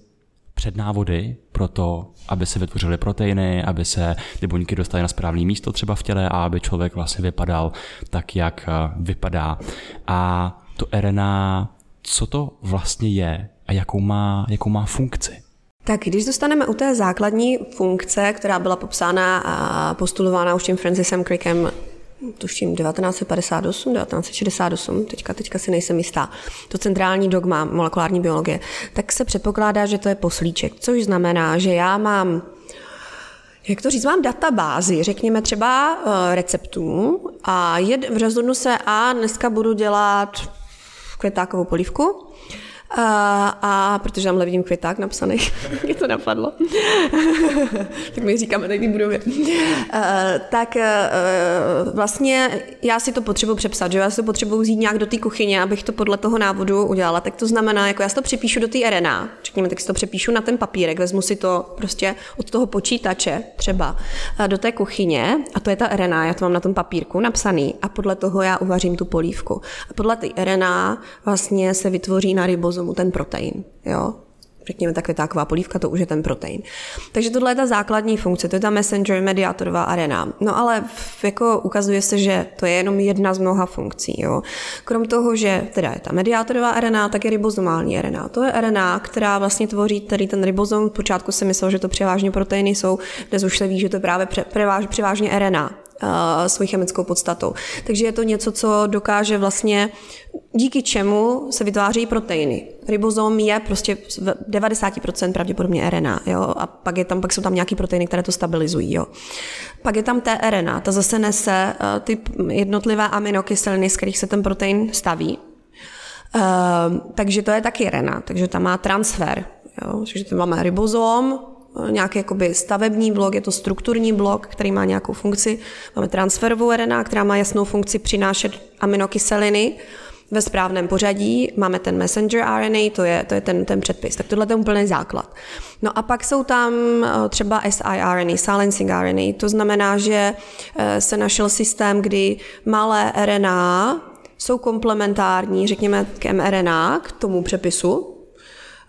přednávody pro to, aby se vytvořily proteiny, aby se ty buňky dostaly na správné místo třeba v těle a aby člověk vlastně vypadal tak, jak eh, vypadá. A to RNA, co to vlastně je a jakou má, jakou má funkci? Tak když dostaneme u té základní funkce, která byla popsána a postulována už tím Francisem Crickem tuším 1958, 1968, teďka, teďka si nejsem jistá, to centrální dogma molekulární biologie, tak se předpokládá, že to je poslíček, což znamená, že já mám jak to říct, mám databázi, řekněme třeba eh, receptů a jed, rozhodnu se a dneska budu dělat květákovou polívku a, a protože tam vidím květák napsaný, mě to napadlo. tak my říkáme tady budově. Uh, tak uh, vlastně já si to potřebuji přepsat, že já si to potřebuji vzít nějak do té kuchyně, abych to podle toho návodu udělala. Tak to znamená, jako já si to přepíšu do té RNA, řekněme, tak si to přepíšu na ten papírek, vezmu si to prostě od toho počítače třeba do té kuchyně a to je ta RNA, já to mám na tom papírku napsaný a podle toho já uvařím tu polívku. A podle té RNA vlastně se vytvoří na ribozomu tomu ten protein. Jo? řekněme ta květáková polívka, to už je ten protein. Takže tohle je ta základní funkce, to je ta messenger mediátorová arena. No ale jako ukazuje se, že to je jenom jedna z mnoha funkcí. Jo. Krom toho, že teda je ta mediátorová arena, tak je ribozomální arena. To je arena, která vlastně tvoří tady ten ribozom. V počátku se myslel, že to převážně proteiny jsou, dnes už se ví, že to je právě převážně RNA svojí chemickou podstatou. Takže je to něco, co dokáže vlastně, díky čemu se vytváří proteiny. Ribozom je prostě 90% pravděpodobně RNA, jo? a pak, je tam, pak jsou tam nějaké proteiny, které to stabilizují. Jo? Pak je tam tRNA, ta zase nese uh, ty jednotlivé aminokyseliny, z kterých se ten protein staví. Uh, takže to je taky RNA, takže tam má transfer. Jo? Takže tam máme ribozom, nějaký jakoby stavební blok, je to strukturní blok, který má nějakou funkci. Máme transferovou RNA, která má jasnou funkci přinášet aminokyseliny ve správném pořadí. Máme ten messenger RNA, to je, to je ten, ten předpis. Tak tohle je úplný základ. No a pak jsou tam eh, třeba siRNA, silencing RNA. To znamená, že eh, se našel systém, kdy malé RNA jsou komplementární, řekněme, k mRNA, k tomu přepisu, Eh,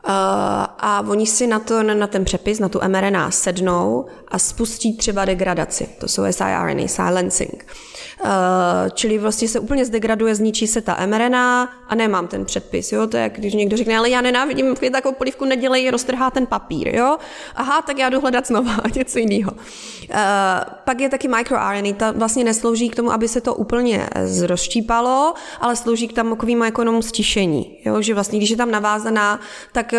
a oni si na, to, na ten přepis, na tu mRNA sednou a spustí třeba degradaci. To jsou siRNA, silencing. Uh, čili vlastně se úplně zdegraduje, zničí se ta mRNA a nemám ten předpis. Jo? To je, když někdo řekne, ale já nenávidím takovou polivku, nedělej, roztrhá ten papír. Jo? Aha, tak já jdu hledat znova něco jiného. Uh, pak je taky microRNA, ta vlastně neslouží k tomu, aby se to úplně zrozštípalo, ale slouží k tam takovým jako jenom stišení. Jo? Že vlastně, když je tam navázaná, tak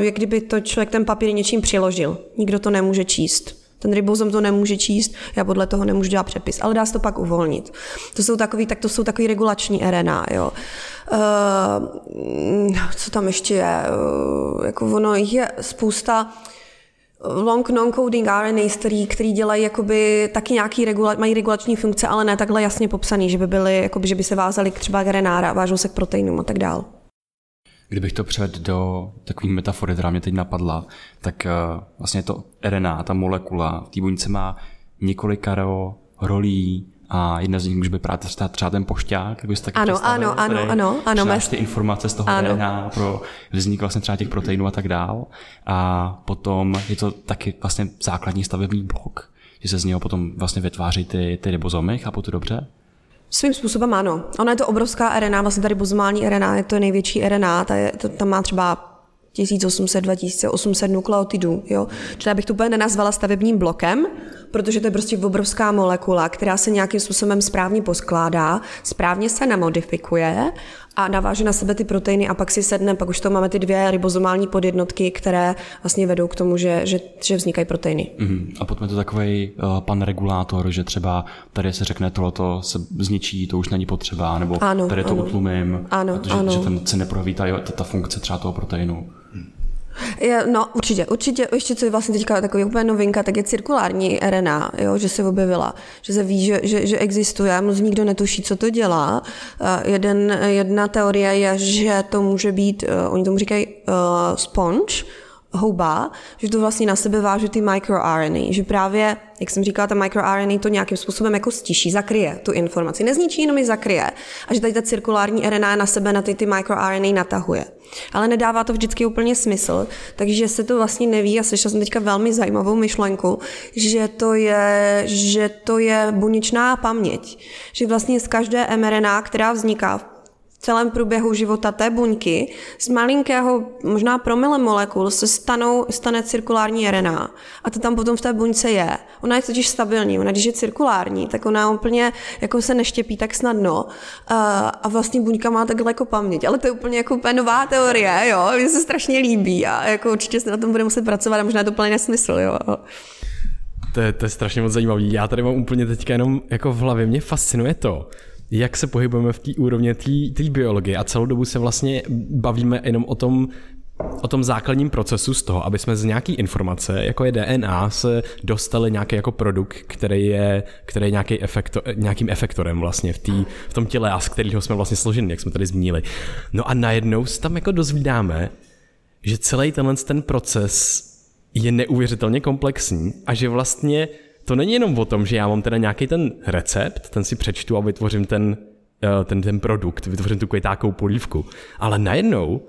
jak kdyby to člověk ten papír něčím přiložil. Nikdo to nemůže číst. Ten ribozom to nemůže číst, já podle toho nemůžu dělat přepis, ale dá se to pak uvolnit. To jsou takový, tak to jsou takový regulační RNA, jo. Uh, co tam ještě je? Uh, jako ono je spousta long non-coding RNA, který, který dělají jakoby taky nějaký regula, mají regulační funkce, ale ne takhle jasně popsaný, že by byly, jakoby, že by se vázaly k třeba k RNA, vážou se k proteinům a tak dále. Kdybych to převedl do takové metafory, která mě teď napadla, tak uh, vlastně to RNA, ta molekula v té buňce má několikaro rolí a jedna z nich může být právě třeba ten pošťák, jak byste ano, ano, ano, ano, ano, ano, ty informace z toho ano. RNA pro vznik vlastně třeba těch proteinů a tak dál. A potom je to taky vlastně základní stavební blok, že se z něho potom vlastně vytváří ty, ty ribozomy, chápu to dobře? Svým způsobem ano. Ona je to obrovská RNA, vlastně tady bozomální RNA je to největší RNA, ta je, to, tam má třeba 1800, 2800 nukleotidů. Jo? Čili bych to úplně nenazvala stavebním blokem, protože to je prostě obrovská molekula, která se nějakým způsobem správně poskládá, správně se namodifikuje a naváže na sebe ty proteiny a pak si sedne, pak už to máme ty dvě ribozomální podjednotky, které vlastně vedou k tomu, že, že, že vznikají proteiny. Mm-hmm. A potom je to takový uh, pan regulátor, že třeba tady se řekne tohleto se zničí, to už není potřeba, nebo ano, tady to ano. utlumím, ano, protože, ano. že ten se neprojeví ta, ta, ta funkce třeba toho proteinu. Je, no, určitě, určitě, ještě co je vlastně teďka takový úplně novinka, tak je cirkulární RNA, jo, že se objevila, že se ví, že, že, že existuje, moc nikdo netuší, co to dělá. Uh, jeden, jedna teorie je, že to může být, uh, oni tomu říkají uh, sponge, houba, že to vlastně na sebe váže ty microRNA, že právě, jak jsem říkala, ta microRNA to nějakým způsobem jako stiší, zakryje tu informaci, nezničí, jenom ji zakryje. A že tady ta cirkulární RNA na sebe na ty, ty microRNA natahuje. Ale nedává to vždycky úplně smysl, takže se to vlastně neví a slyšela jsem teďka velmi zajímavou myšlenku, že to je, že to je buněčná paměť. Že vlastně z každé mRNA, která vzniká celém průběhu života té buňky z malinkého, možná promile molekul se stanou, stane cirkulární RNA. A to tam potom v té buňce je. Ona je totiž stabilní. Ona, když je cirkulární, tak ona úplně jako se neštěpí tak snadno. A, a vlastně buňka má takhle jako paměť. Ale to je úplně jako úplně nová teorie, jo. Mně se strašně líbí a jako určitě se na tom bude muset pracovat a možná je to úplně nesmysl, jo. To je, to je strašně moc zajímavý. Já tady mám úplně teďka jenom jako v hlavě, mě fascinuje to, jak se pohybujeme v té úrovně té biologie a celou dobu se vlastně bavíme jenom o tom, o tom základním procesu z toho, aby jsme z nějaký informace, jako je DNA, se dostali nějaký jako produkt, který je, který je nějaký efekto, nějakým efektorem vlastně v, tý, v tom těle, a z kterého jsme vlastně složeni, jak jsme tady zmínili. No a najednou se tam jako dozvídáme, že celý tenhle ten proces je neuvěřitelně komplexní a že vlastně to není jenom o tom, že já mám teda nějaký ten recept, ten si přečtu a vytvořím ten, eh, ten, ten produkt, vytvořím tu květákovou polívku, ale najednou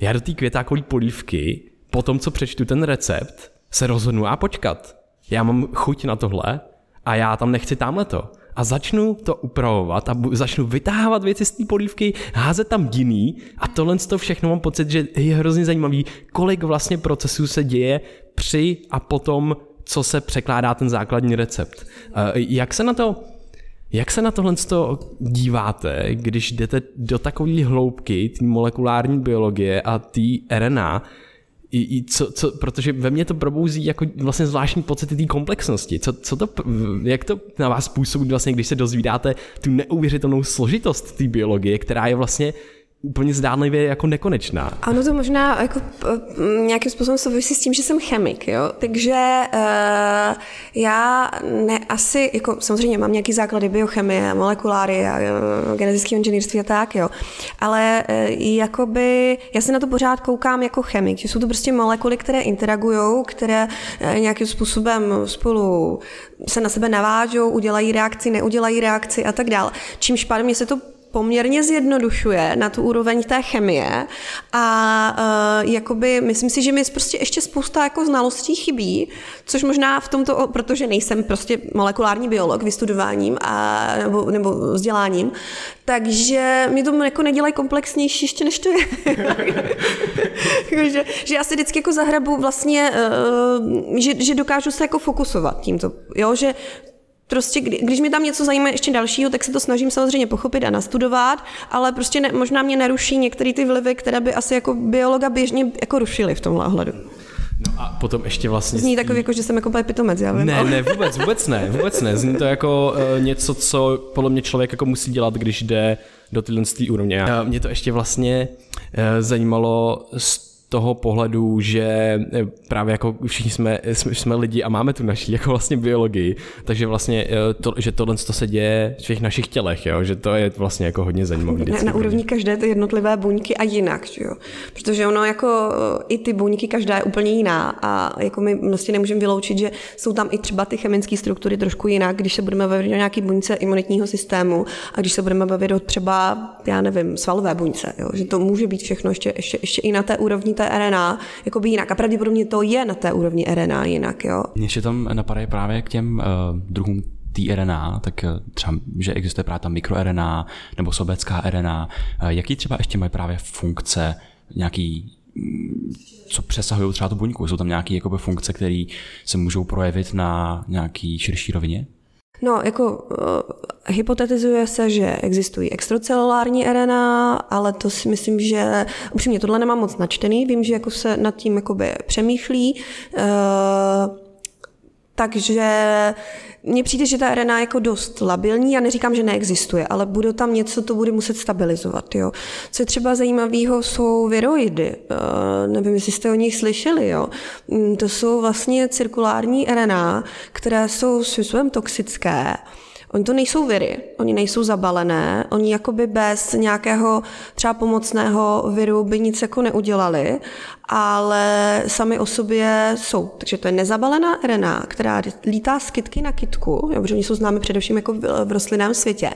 já do té květákové polívky, po tom, co přečtu ten recept, se rozhodnu a počkat. Já mám chuť na tohle a já tam nechci tamhle to. A začnu to upravovat a začnu vytáhávat věci z té polívky, házet tam jiný a tohle to všechno mám pocit, že je hrozně zajímavý, kolik vlastně procesů se děje při a potom co se překládá ten základní recept. Eh, jak se na to jak se na tohle díváte, když jdete do takové hloubky té molekulární biologie a té RNA, i, i co, co, protože ve mně to probouzí jako vlastně zvláštní pocity té komplexnosti. Co, co to, jak to na vás působí vlastně, když se dozvídáte tu neuvěřitelnou složitost té biologie, která je vlastně úplně zdánlivě jako nekonečná. Ano, to možná jako nějakým způsobem souvisí s tím, že jsem chemik, jo. Takže uh, já ne asi, jako samozřejmě mám nějaký základy biochemie, molekuláry a uh, genetického inženýrství a tak, jo. Ale uh, jakoby, já se na to pořád koukám jako chemik, že jsou to prostě molekuly, které interagují, které uh, nějakým způsobem spolu se na sebe navážou, udělají reakci, neudělají reakci a tak dále. Čímž pádem mě se to poměrně zjednodušuje na tu úroveň té chemie a uh, jakoby myslím si, že mi prostě ještě spousta jako znalostí chybí, což možná v tomto, protože nejsem prostě molekulární biolog vystudováním a, nebo, nebo vzděláním, takže mi to jako nedělají komplexnější ještě než to je. že, že já si vždycky jako zahrabu vlastně, uh, že, že dokážu se jako fokusovat tímto, jo, že prostě, když mi tam něco zajímá ještě dalšího, tak se to snažím samozřejmě pochopit a nastudovat, ale prostě ne, možná mě neruší některé ty vlivy, které by asi jako biologa běžně jako rušily v tomhle ohledu. No a potom ještě vlastně... Zní takový, jako, že jsem jako pitomec, já vím. Ne, ne, vůbec, vůbec ne, vůbec ne. Zní to jako uh, něco, co podle mě člověk jako musí dělat, když jde do tyhle úrovně. A mě to ještě vlastně uh, zajímalo z toho pohledu, že eh, právě jako všichni jsme, jsme, jsme lidi a máme tu naši jako vlastně biologii, takže vlastně eh, to, že tohle to se děje v těch našich tělech, jo? že to je vlastně jako hodně zajímavé. Na, na úrovni každé ty jednotlivé buňky a jinak, jo? protože ono jako eh, i ty buňky každá je úplně jiná a jako my vlastně nemůžeme vyloučit, že jsou tam i třeba ty chemické struktury trošku jinak, když se budeme bavit o nějaký buňce imunitního systému a když se budeme bavit o třeba, já nevím, svalové buňce, jo? že to může být všechno ještě, ještě, ještě i na té úrovni té RNA jakoby jinak. A pravděpodobně to je na té úrovni RNA jinak, jo. Mně se tam napadají právě k těm uh, druhům té RNA, tak eh, třeba, že existuje právě ta mikroRNA nebo sobecká RNA. Uh, jaký třeba ještě mají právě funkce, nějaký co přesahují třeba tu buňku? Jsou tam nějaké funkce, které se můžou projevit na nějaký širší rovině? No, jako uh, hypotetizuje se, že existují extracelulární RNA, ale to si myslím, že upřímně tohle nemám moc načtený. Vím, že jako se nad tím jakoby přemýšlí. Uh, takže mně přijde, že ta RNA je jako dost labilní. Já neříkám, že neexistuje, ale bude tam něco, to bude muset stabilizovat. Jo. Co je třeba zajímavého, jsou viroidy. Uh, nevím, jestli jste o nich slyšeli. Jo. Mm, to jsou vlastně cirkulární RNA, které jsou svým toxické. Oni to nejsou viry, oni nejsou zabalené, oni jakoby bez nějakého třeba pomocného viru by nic jako neudělali ale sami o sobě jsou. Takže to je nezabalená RNA, která lítá z kytky na kytku, protože oni jsou známy především jako v rostlinném světě.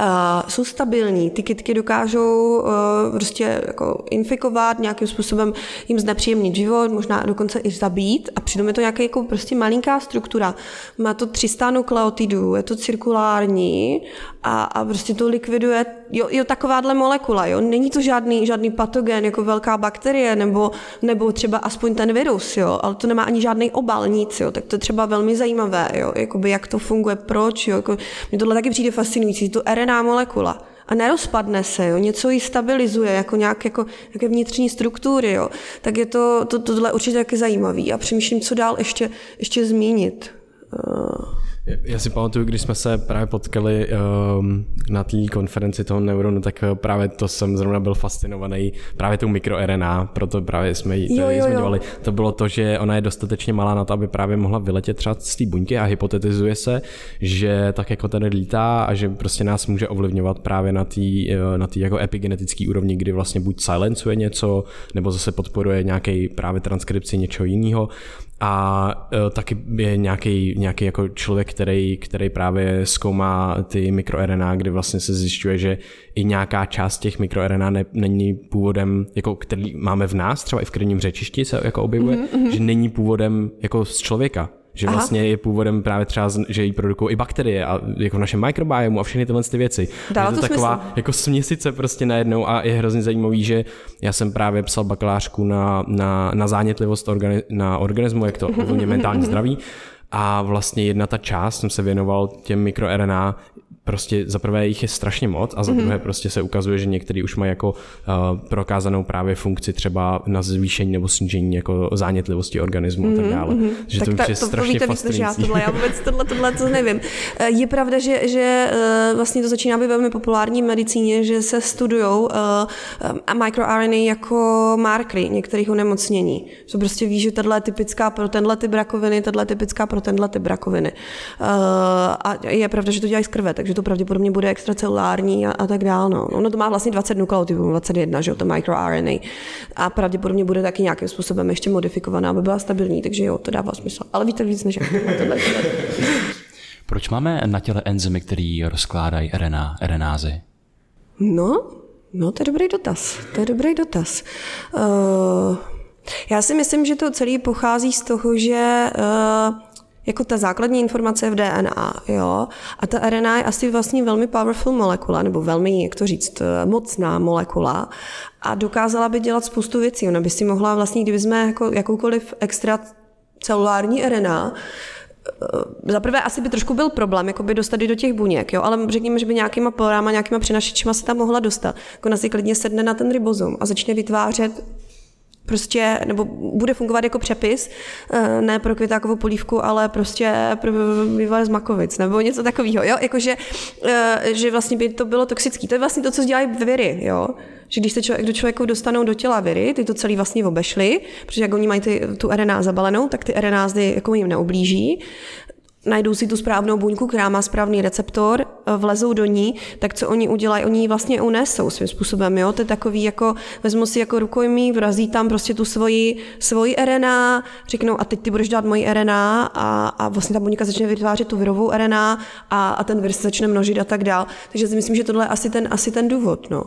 Uh, jsou stabilní, ty kytky dokážou uh, prostě jako infikovat, nějakým způsobem jim znepříjemnit život, možná dokonce i zabít a přitom je to nějaká jako prostě malinká struktura. Má to 300 nukleotidů, je to cirkulární a, a prostě to likviduje jo, jo takováhle molekula, jo, není to žádný, žádný patogen, jako velká bakterie, nebo, nebo třeba aspoň ten virus, jo, ale to nemá ani žádný obal, nic, jo, tak to je třeba velmi zajímavé, jo, jakoby jak to funguje, proč, jo, jako, mě tohle taky přijde fascinující, to RNA molekula, a nerozpadne se, jo, něco ji stabilizuje, jako nějak jako, nějaké vnitřní struktury, jo, tak je to, to, tohle určitě taky zajímavý. A přemýšlím, co dál ještě, ještě zmínit. Uh... Já si pamatuju, když jsme se právě potkali um, na té konferenci toho neuronu, tak eh, právě to jsem zrovna byl fascinovaný právě tou mikroRNA, proto právě jsme ji zmiňovali. To bylo to, že ona je dostatečně malá na to, aby právě mohla vyletět třeba z té buňky a hypotetizuje se, že tak jako tady lítá a že prostě nás může ovlivňovat právě na té eh, na tý jako epigenetické úrovni, kdy vlastně buď silencuje něco, nebo zase podporuje nějaký právě transkripci něčeho jiného a uh, taky je nějaký, nějaký jako člověk, který, který právě zkoumá ty mikroRNA, kdy vlastně se zjišťuje, že i nějaká část těch mikroRNA ne, není původem, jako který máme v nás, třeba i v krevním řečišti se jako objevuje, mm-hmm. že není původem jako z člověka, že Aha. vlastně je původem právě třeba, že jí produkují i bakterie a jako v našem mikrobiomu a všechny tyhle ty věci. Dává je to, to taková smysl. jako směsice prostě najednou a je hrozně zajímavý, že já jsem právě psal bakalářku na, na, na zánětlivost organi- na organismu, jak to ovlivňuje mentální zdraví a vlastně jedna ta část, jsem se věnoval těm mikroRNA, prostě za prvé jich je strašně moc a za druhé mm-hmm. prostě se ukazuje, že některý už mají jako uh, prokázanou právě funkci třeba na zvýšení nebo snížení jako zánětlivosti organismu mm-hmm. a tak mhm, dále. Mm-hmm. Že tak to, ta, je to, strašně to víte víc já tohle, já vůbec tohle, tohle to nevím. Eh, je pravda, že, že eh, vlastně to začíná být velmi populární v medicíně, že se studují uh, microRNA jako markery některých onemocnění. Co prostě ví, že tohle je typická pro tenhle typ rakoviny, tohle je typická pro tenhle typ rakoviny. Uh, a je pravda, že to dělají z krve, takže to pravděpodobně bude extracelulární a, a tak dál. No. Ono to má vlastně 20 nukleotidů, 21, že jo, to microRNA. A pravděpodobně bude taky nějakým způsobem ještě modifikovaná, aby byla stabilní, takže jo, to dává smysl. Ale víte víc než já. Proč máme na těle enzymy, které rozkládají RNA, RNázy? No, no, to je dobrý dotaz. To je dobrý dotaz. Uh, já si myslím, že to celé pochází z toho, že uh, jako ta základní informace v DNA, jo. A ta RNA je asi vlastně velmi powerful molekula, nebo velmi, jak to říct, eh, mocná molekula a dokázala by dělat spoustu věcí. Ona by si mohla vlastně, kdyby jsme jako jakoukoliv extra celulární RNA, eh, za prvé asi by trošku byl problém, jako by dostat do těch buněk, jo, ale řekněme, že by nějakýma porama, nějakýma přinašičima se tam mohla dostat. Ona si klidně sedne na ten ribozom a začne vytvářet prostě, nebo bude fungovat jako přepis, eh, ne pro květákovou polívku, ale prostě pro vývar z makovic, nebo něco takového, jo, jakože, eh, že vlastně by to bylo toxický. To je vlastně to, co dělají viry, jo, že když se člověk, do člověku dostanou do těla viry, ty to celý vlastně obešly, protože jak oni mají ty, tu RNA zabalenou, tak ty RNA zdy jako jim neublíží. Najdou si tu správnou buňku, která má správný receptor, vlezou do ní, tak co oni udělají? Oni ji vlastně unesou svým způsobem, jo? To je takový jako, vezmu si jako rukojmí, vrazí tam prostě tu svoji, svoji RNA, řeknou a teď ty budeš dát moji RNA a, a vlastně ta buňka začne vytvářet tu virovou RNA a, a ten vir se začne množit a tak dál. Takže si myslím, že tohle je asi ten, asi ten důvod, no.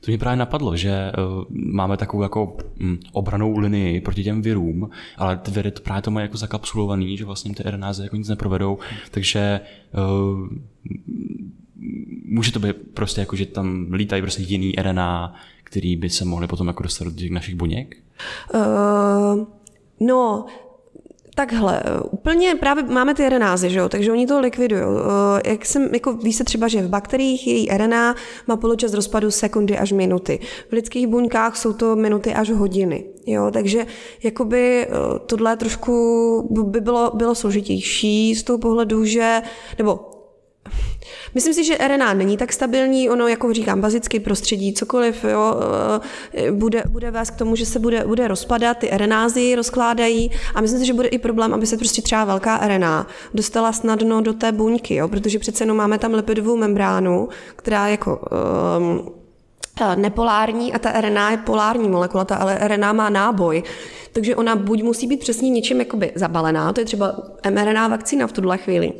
To mě právě napadlo, že uh, máme takovou jako um, obranou linii proti těm virům, ale ty viry to právě to mají jako zakapsulovaný, že vlastně ty RNA jako nic neprovedou, takže uh, může to být prostě jako, že tam lítají prostě jiný RNA, který by se mohly potom jako dostat do těch našich buněk? Uh, no, Takhle, úplně právě máme ty RNázy, že jo, takže oni to likvidují. Eh, jak jsem, jako ví se třeba, že v bakteriích její RNA má poločas rozpadu sekundy až minuty. V lidských buňkách jsou to minuty až hodiny. Jo, takže jakoby eh, tohle trošku by bylo, bylo složitější z toho pohledu, že, nebo Myslím si, že RNA není tak stabilní, ono, jako říkám, bazický prostředí, cokoliv, jo, eh, bude, bude vést k tomu, že se bude, bude rozpadat, ty RNázy rozkládají a myslím si, že bude i problém, aby se prostě třeba velká RNA dostala snadno do té buňky, jo, protože přece jenom máme tam lipidovou membránu, která jako um, nepolární a ta RNA je polární molekula, ta ale RNA má náboj. Takže ona buď musí být přesně něčím jakoby zabalená, to je třeba mRNA vakcína v tuhle chvíli,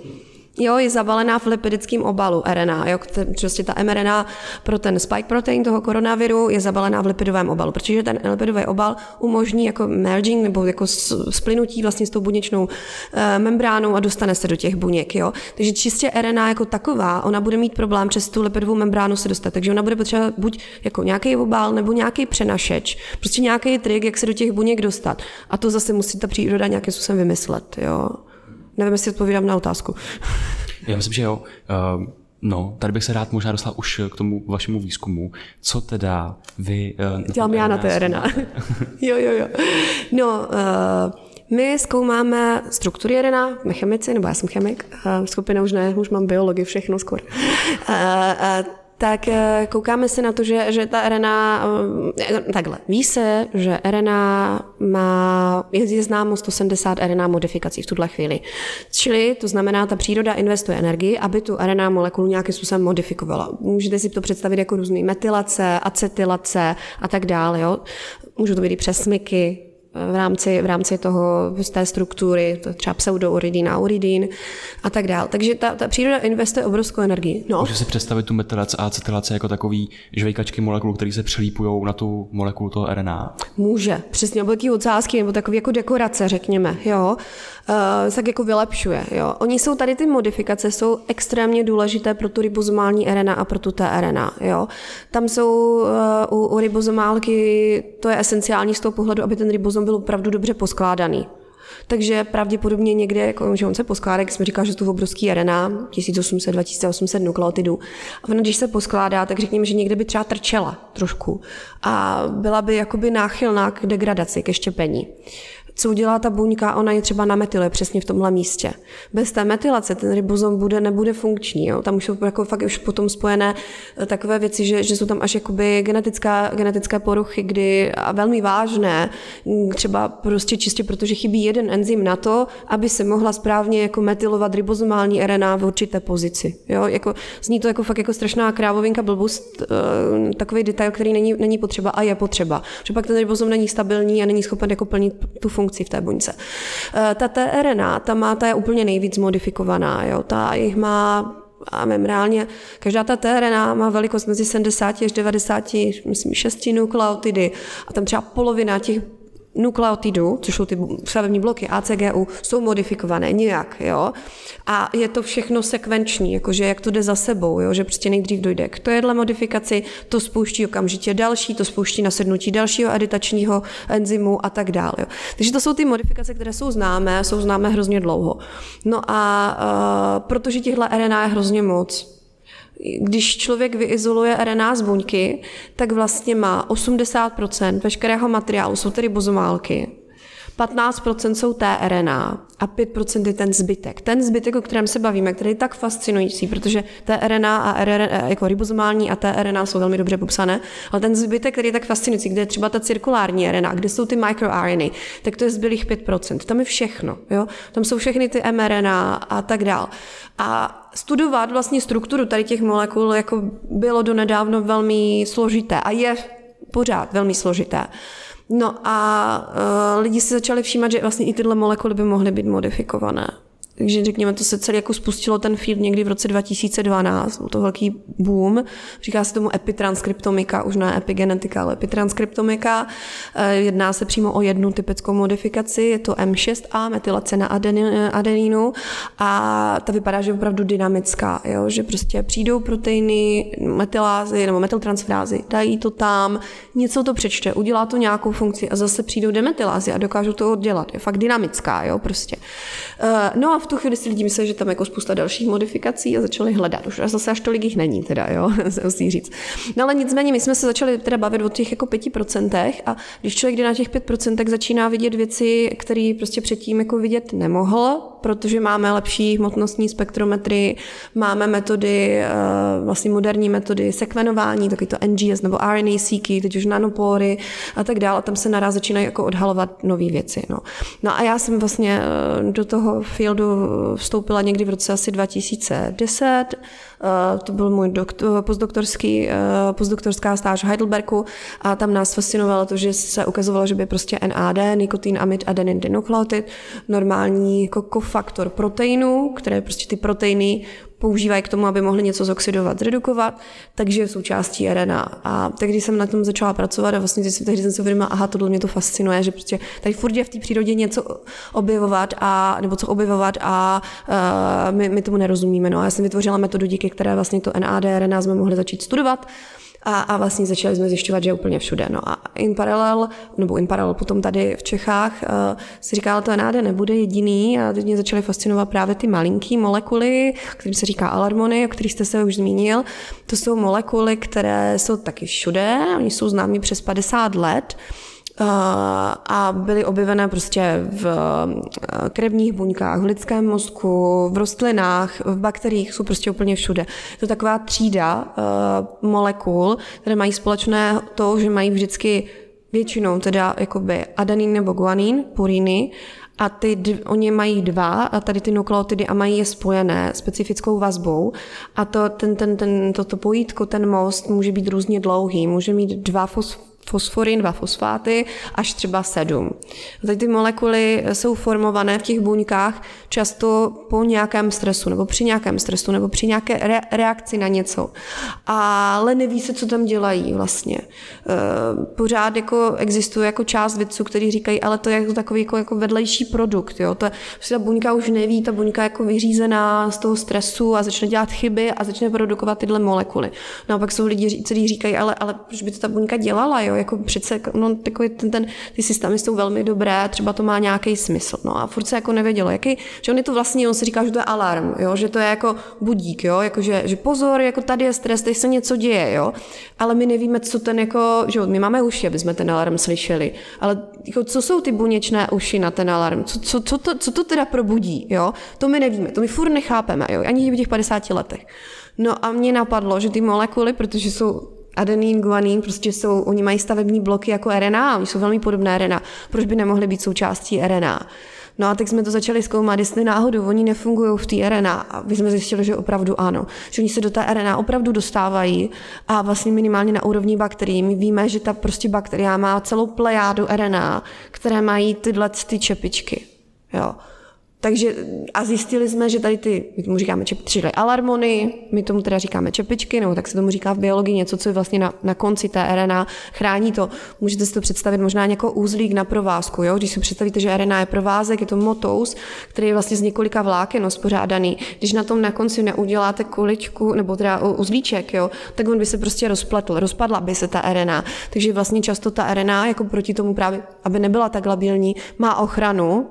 Jo, je zabalená v lipidickém obalu RNA. Jo, prostě ta mRNA pro ten spike protein toho koronaviru je zabalená v lipidovém obalu, protože ten lipidový obal umožní jako merging nebo jako splynutí vlastně s tou buněčnou e, membránou a dostane se do těch buněk. Jo. Takže čistě RNA jako taková, ona bude mít problém přes tu lipidovou membránu se dostat. Takže ona bude potřebovat buď jako nějaký obal nebo nějaký přenašeč, prostě nějaký trik, jak se do těch buněk dostat. A to zase musí ta příroda nějakým způsobem vymyslet. Jo. Nevím, jestli odpovídám na otázku. Já myslím, že jo. Uh, no, tady bych se rád možná dostal už k tomu vašemu výzkumu. Co teda vy... Uh, Dělám já na té RNA. jo, jo, jo. No, uh, my zkoumáme struktury RNA, my chemici, nebo já jsem chemik, uh, skupina už ne, už mám biologii, všechno skoro. Uh, uh, tak eh, koukáme se na to, že, že ta RNA, eh, takhle, ví se, že RNA má, je, je známo 170 RNA modifikací v tuhle chvíli. Čili to znamená, ta příroda investuje energii, aby tu RNA molekulu nějakým způsobem modifikovala. Můžete si to představit jako různé metylace, acetylace a tak dále. Jo? Můžou to být i přesmyky, v rámci, v rámci toho, z té struktury, to třeba pseudouridin a uridin a tak dále. Takže ta, ta příroda investuje obrovskou energii. No. Může si představit tu metylace a acetylace jako takový žvejkačky molekul, které se přelípují na tu molekulu toho RNA? Může. Přesně obleky ocásky nebo takové jako dekorace, řekněme. Jo. Uh, tak jako vylepšuje. Jo. Oni jsou tady ty modifikace, jsou extrémně důležité pro tu ribozomální RNA a pro tu tRNA. Jo. Tam jsou uh, u, u ribozomálky, to je esenciální z toho pohledu, aby ten ribozom byl opravdu dobře poskládaný. Takže pravděpodobně někde, jako, že on se poskládá, jak jsme říkali, že to je obrovský RNA, 1800-2800 nukleotidů. A ona, když se poskládá, tak řekněme, že někde by třeba trčela trošku a byla by jakoby náchylná k degradaci, ke štěpení co udělá ta buňka, ona je třeba na metyle přesně v tomhle místě. Bez té metylace ten ribozom bude, nebude funkční. Jo? Tam už jsou jako fakt už potom spojené eh, takové věci, že, že jsou tam až jakoby genetická, genetické poruchy, kdy a velmi vážné, mm, třeba prostě čistě protože chybí jeden enzym na to, aby se mohla správně jako metylovat ribozomální RNA v určité pozici. Jo? Jako, zní to jako fakt jako strašná krávovinka blbost, uh, takový detail, který není, není potřeba a je potřeba. Že pak ten ribozom není stabilní a není schopen jako plnit tu funkci funkcí v té buňce. Eh, ta tRNA, ta má, ta je úplně nejvíc modifikovaná, jo, ta jich má a membrálně, každá ta tRNA má velikost mezi 70 až 90, myslím, 6 nukleotidy a tam třeba polovina těch nukleotidů, což jsou ty stavební bloky ACGU, jsou modifikované nějak, jo. A je to všechno sekvenční, jakože jak to jde za sebou, jo, že prostě nejdřív dojde k tojedle modifikaci, to spouští okamžitě další, to spouští nasednutí dalšího editačního enzymu a tak dále. Jo. Takže to jsou ty modifikace, které jsou známé, jsou známé hrozně dlouho. No a uh, protože těchto RNA je hrozně moc, když člověk vyizoluje RNA z buňky, tak vlastně má 80% veškerého materiálu, jsou tedy bozomálky, 15% jsou tRNA a 5% je ten zbytek. Ten zbytek, o kterém se bavíme, který je tak fascinující, protože tRNA a RNA, jako ribozomální a tRNA jsou velmi dobře popsané, ale ten zbytek, který je tak fascinující, kde je třeba ta cirkulární RNA, kde jsou ty microRNA, tak to je zbylých 5%. Tam je všechno. Jo? Tam jsou všechny ty mRNA a tak dál. A studovat vlastně strukturu tady těch molekul jako bylo donedávno velmi složité a je pořád velmi složité. No a uh, lidi si začali všímat, že vlastně i tyhle molekuly by mohly být modifikované. Takže řekněme, to se celý jako spustilo ten field někdy v roce 2012, byl to velký boom. Říká se tomu epitranskriptomika, už ne epigenetika, ale epitranskriptomika. Eh, jedná se přímo o jednu typickou modifikaci, je to M6A, metylace na adenínu a ta vypadá, že je opravdu dynamická, jo? že prostě přijdou proteiny, metylázy nebo metyltransferázy, dají to tam, něco to přečte, udělá to nějakou funkci a zase přijdou demetylázy a dokážou to oddělat. Je fakt dynamická, jo, prostě. Eh, no a v tu chvíli si lidi mysleli, že tam jako spousta dalších modifikací a začali hledat. Už zase až tolik jich není, teda, jo, se musí říct. No ale nicméně my jsme se začali teda bavit o těch jako 5% a když člověk jde na těch 5%, tak začíná vidět věci, které prostě předtím jako vidět nemohl, protože máme lepší hmotnostní spektrometry, máme metody, eh, vlastně moderní metody sekvenování, taky to NGS nebo RNA-seeky, teď už nanopory a tak dále. Tam se naraz začínají jako odhalovat nové věci. No. no a já jsem vlastně eh, do toho fieldu vstoupila někdy v roce asi 2010. To byl můj doktor, postdoktorský, postdoktorská stáž v Heidelbergu a tam nás fascinovalo to, že se ukazovalo, že by prostě NAD, nikotin, amid, adenin, dinukleotid, normální jako kofaktor proteinů, které prostě ty proteiny používají k tomu, aby mohli něco zoxidovat, zredukovat, takže je součástí RNA. A když jsem na tom začala pracovat a vlastně tehdy jsem si uvědomila, aha, tohle mě to fascinuje, že prostě tady furt je v té přírodě něco objevovat a, nebo co objevovat a uh, my, my, tomu nerozumíme. No. A já jsem vytvořila metodu, díky které vlastně to NAD, RNA jsme mohli začít studovat a, a vlastně začali jsme zjišťovat, že je úplně všude. No a in paralel, nebo in paralel potom tady v Čechách uh, si říkala, to NAD nebude jediný a teď mě začaly fascinovat právě ty malinký molekuly, kterým se říká alarmony, o kterých jste se už zmínil. To jsou molekuly, které jsou taky všude, oni jsou známí přes 50 let a byly objevené prostě v eh, krevních buňkách, v lidském mozku, v rostlinách, v bakteriích, jsou prostě úplně všude. To je taková třída uh, molekul, které mají společné to, že mají vždycky většinou teda jakoby adenin nebo guanin, puriny, a ty, oni mají dva, a tady ty nukleotidy a mají je spojené specifickou vazbou. A to, ten, ten, ten, toto pojítko, ten most může být různě dlouhý, může mít dva fosf, fosforin, dva fosfáty, až třeba sedm. Tady ty molekuly jsou formované v těch buňkách často po nějakém stresu, nebo při nějakém stresu, nebo při nějaké re- reakci na něco. Ale neví se, co tam dělají vlastně. E, pořád jako existuje jako část vědců, kteří říkají, ale to je jako takový jako, jako vedlejší produkt. Jo? To je, prostě ta buňka už neví, ta buňka je jako vyřízená z toho stresu a začne dělat chyby a začne produkovat tyhle molekuly. No a pak jsou lidi, kteří říkají, ale, ale proč by to ta buňka dělala? Jo? Jako přece, no, takový ten, ten, ty systémy jsou velmi dobré, třeba to má nějaký smysl. No a furt se jako nevědělo, jaký, že on je to vlastně, on si říká, že to je alarm, jo, že to je jako budík, jo, jako že, že pozor, jako tady je stres, tady se něco děje, jo, ale my nevíme, co ten jako, že my máme uši, aby jsme ten alarm slyšeli, ale jako, co jsou ty buněčné uši na ten alarm, co, co, co, to, co to teda probudí, jo, to my nevíme, to my furt nechápeme, jo, ani v těch 50 letech. No a mě napadlo, že ty molekuly, protože jsou adenin, guanin, prostě jsou, oni mají stavební bloky jako RNA, oni jsou velmi podobné RNA. Proč by nemohly být součástí RNA? No a tak jsme to začali zkoumat, jestli náhodou oni nefungují v té RNA. A my jsme zjistili, že opravdu ano. Že oni se do té RNA opravdu dostávají a vlastně minimálně na úrovni bakterií. My víme, že ta prostě bakteria má celou plejádu RNA, které mají tyhle ty čepičky. Jo. Takže a zjistili jsme, že tady ty, my tomu říkáme čep, tři alarmony, my tomu teda říkáme čepičky, nebo tak se tomu říká v biologii něco, co je vlastně na, na konci té RNA, chrání to. Můžete si to představit možná jako úzlík na provázku, jo? když si představíte, že RNA je provázek, je to motous, který je vlastně z několika vláken uspořádaný. Když na tom na konci neuděláte kuličku, nebo teda uzlíček, jo, tak on by se prostě rozpletl, rozpadla by se ta RNA. Takže vlastně často ta RNA, jako proti tomu právě, aby nebyla tak labilní, má ochranu,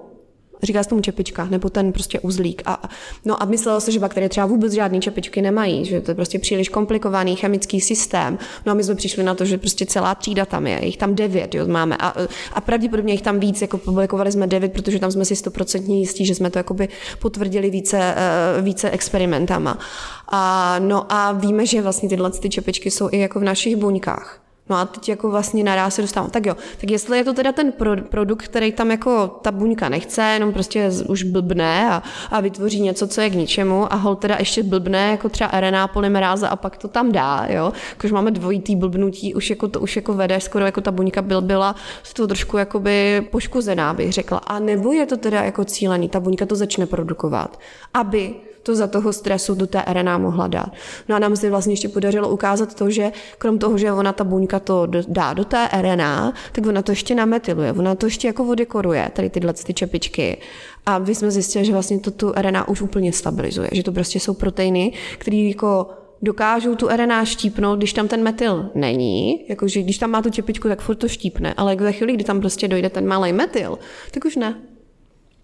Říká se tomu čepička, nebo ten prostě uzlík. A, no a myslelo se, že bakterie třeba vůbec žádné čepičky nemají, že to je prostě příliš komplikovaný chemický systém. No a my jsme přišli na to, že prostě celá třída tam je, jich tam devět, jo, máme. A, a pravděpodobně jich tam víc, jako publikovali jsme devět, protože tam jsme si stoprocentně jistí, že jsme to jakoby potvrdili více, eh, více experimentama. A, no a víme, že vlastně tyhle ty čepičky jsou i jako v našich buňkách. No a teď jako vlastně naraz se dostávám. Tak jo, tak jestli je to teda ten pro, produkt, který tam jako ta buňka nechce, jenom prostě už blbne a, a vytvoří něco, co je k ničemu a hol teda ještě blbne, jako třeba RNA polymeráza a pak to tam dá, jo. Když máme dvojitý blbnutí, už jako to už jako vede, skoro jako ta buňka byl, byla z toho trošku jakoby poškozená, bych řekla. A nebo je to teda jako cílený, ta buňka to začne produkovat, aby to za toho stresu do té RNA mohla dát. No a nám se vlastně ještě podařilo ukázat to, že krom toho, že ona ta buňka to dá do té RNA, tak ona to ještě nametyluje, ona to ještě jako vodekoruje, tady tyhle ty čepičky. A my jsme zjistili, že vlastně to tu RNA už úplně stabilizuje, že to prostě jsou proteiny, které jako dokážou tu RNA štípnout, když tam ten metyl není, jakože když tam má tu čepičku, tak furt to štípne, ale ve chvíli, kdy tam prostě dojde ten malý metyl, tak už ne.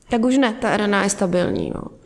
Tak už ne, ta RNA je stabilní. No.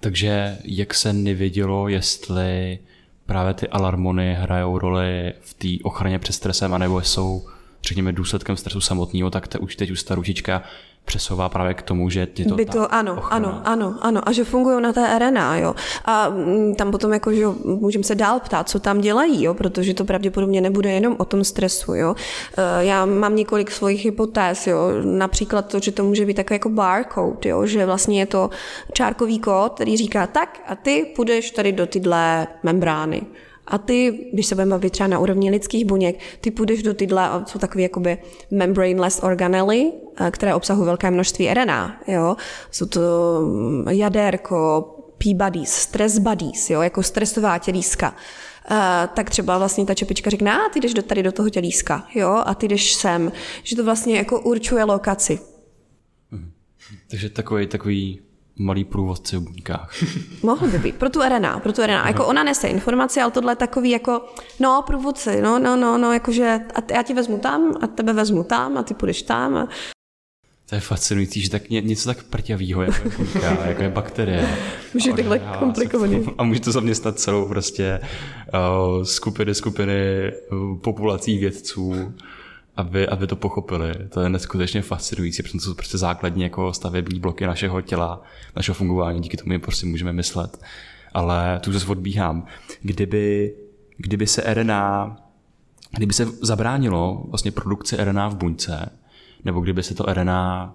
Takže jak se nevědělo, jestli právě ty alarmony hrajou roli v té ochraně před stresem, anebo jsou, řekněme, důsledkem stresu samotného, tak te, už teď už ta ručička přesouvá právě k tomu, že je to by to, ano, ochrana. ano, ano, ano, a že fungují na té RNA, jo. A mm, tam potom jako, že můžeme se dál ptát, co tam dělají, jo, protože to pravděpodobně nebude jenom o tom stresu, jo. E, já mám několik svých hypotéz, jo, například to, že to může být takový jako barcode, jo, že vlastně je to čárkový kód, který říká tak a ty půjdeš tady do tyhle membrány. A ty, když se budeme bavit třeba na úrovni lidských buněk, ty půjdeš do tyhle, jsou takové jakoby membraneless organely, eh, které obsahují velké množství RNA. Jo? Jsou to mm, jaderko, P-buddies, stress buddies, jo? jako stresová tělíska. Uh, tak třeba vlastně ta čepička řekne, a ty jdeš do, tady do toho tělíska, jo, a ty jdeš sem. Že to vlastně jako určuje lokaci. Mhm. Takže takový, takový malý průvodci v buňkách. Mohl by být, pro tu RNA, pro tu RNA. Jako ona nese informace, ale tohle je takový jako, no, průvodci, no, no, no, no, jakože a já ti vezmu tam a tebe vezmu tam a ty půjdeš tam. A... To je fascinující, že tak ně, něco tak prťavýho, jako je buňka, jako je bakterie. Může takhle komplikovaný. A může to zaměstnat celou prostě uh, skupiny, skupiny uh, populací vědců aby, aby to pochopili. To je neskutečně fascinující, protože to jsou prostě základní jako stavební bloky našeho těla, našeho fungování, díky tomu my prostě můžeme myslet. Ale tu zase odbíhám. Kdyby, kdyby se RNA, kdyby se zabránilo vlastně produkci RNA v buňce, nebo kdyby se to RNA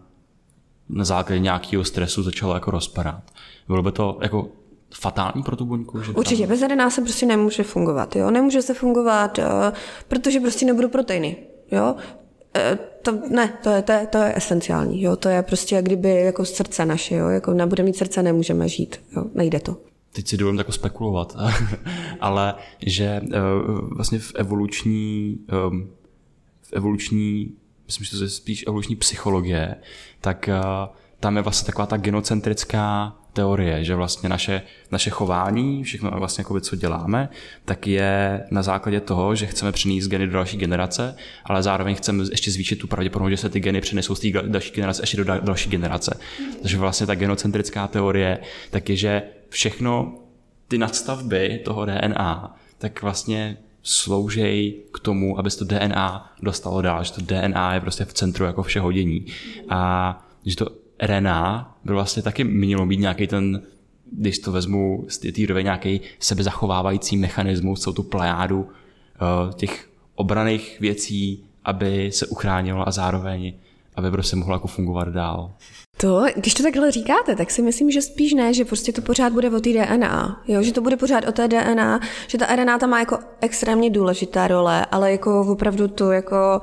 na základě nějakého stresu začalo jako rozpadat, bylo by to jako fatální pro tu buňku? Že Určitě, tam... bez RNA se prostě nemůže fungovat. Jo? Nemůže se fungovat, uh, protože prostě nebudou proteiny. Jo? E, to, ne, to je, to, je, to je esenciální. Jo? To je prostě jak kdyby jako srdce naše. Jo? Jako nebude mít srdce, nemůžeme žít. Jo? Nejde to. Teď si dovolím jako spekulovat, ale že uh, vlastně v evoluční, um, v evoluční, myslím, že to je spíš evoluční psychologie, tak tam je vlastně taková ta genocentrická teorie, že vlastně naše, naše chování, všechno vlastně jako co děláme, tak je na základě toho, že chceme přinést geny do další generace, ale zároveň chceme ještě zvýšit tu pravděpodobnost, že se ty geny přenesou z té další generace ještě do další generace. Takže vlastně ta genocentrická teorie tak je, že všechno ty nadstavby toho DNA, tak vlastně sloužej k tomu, aby se to DNA dostalo dál, že to DNA je prostě v centru jako všeho dění. A že to RNA by vlastně taky mělo být nějaký ten, když to vezmu z té úrovně, nějaký sebezachovávající mechanismus, celou tu plejádu uh, těch obraných věcí, aby se uchránilo a zároveň aby prostě mohlo jako fungovat dál. To, když to takhle říkáte, tak si myslím, že spíš ne, že prostě to pořád bude o té DNA, jo? že to bude pořád o té DNA, že ta RNA tam má jako extrémně důležitá role, ale jako opravdu to jako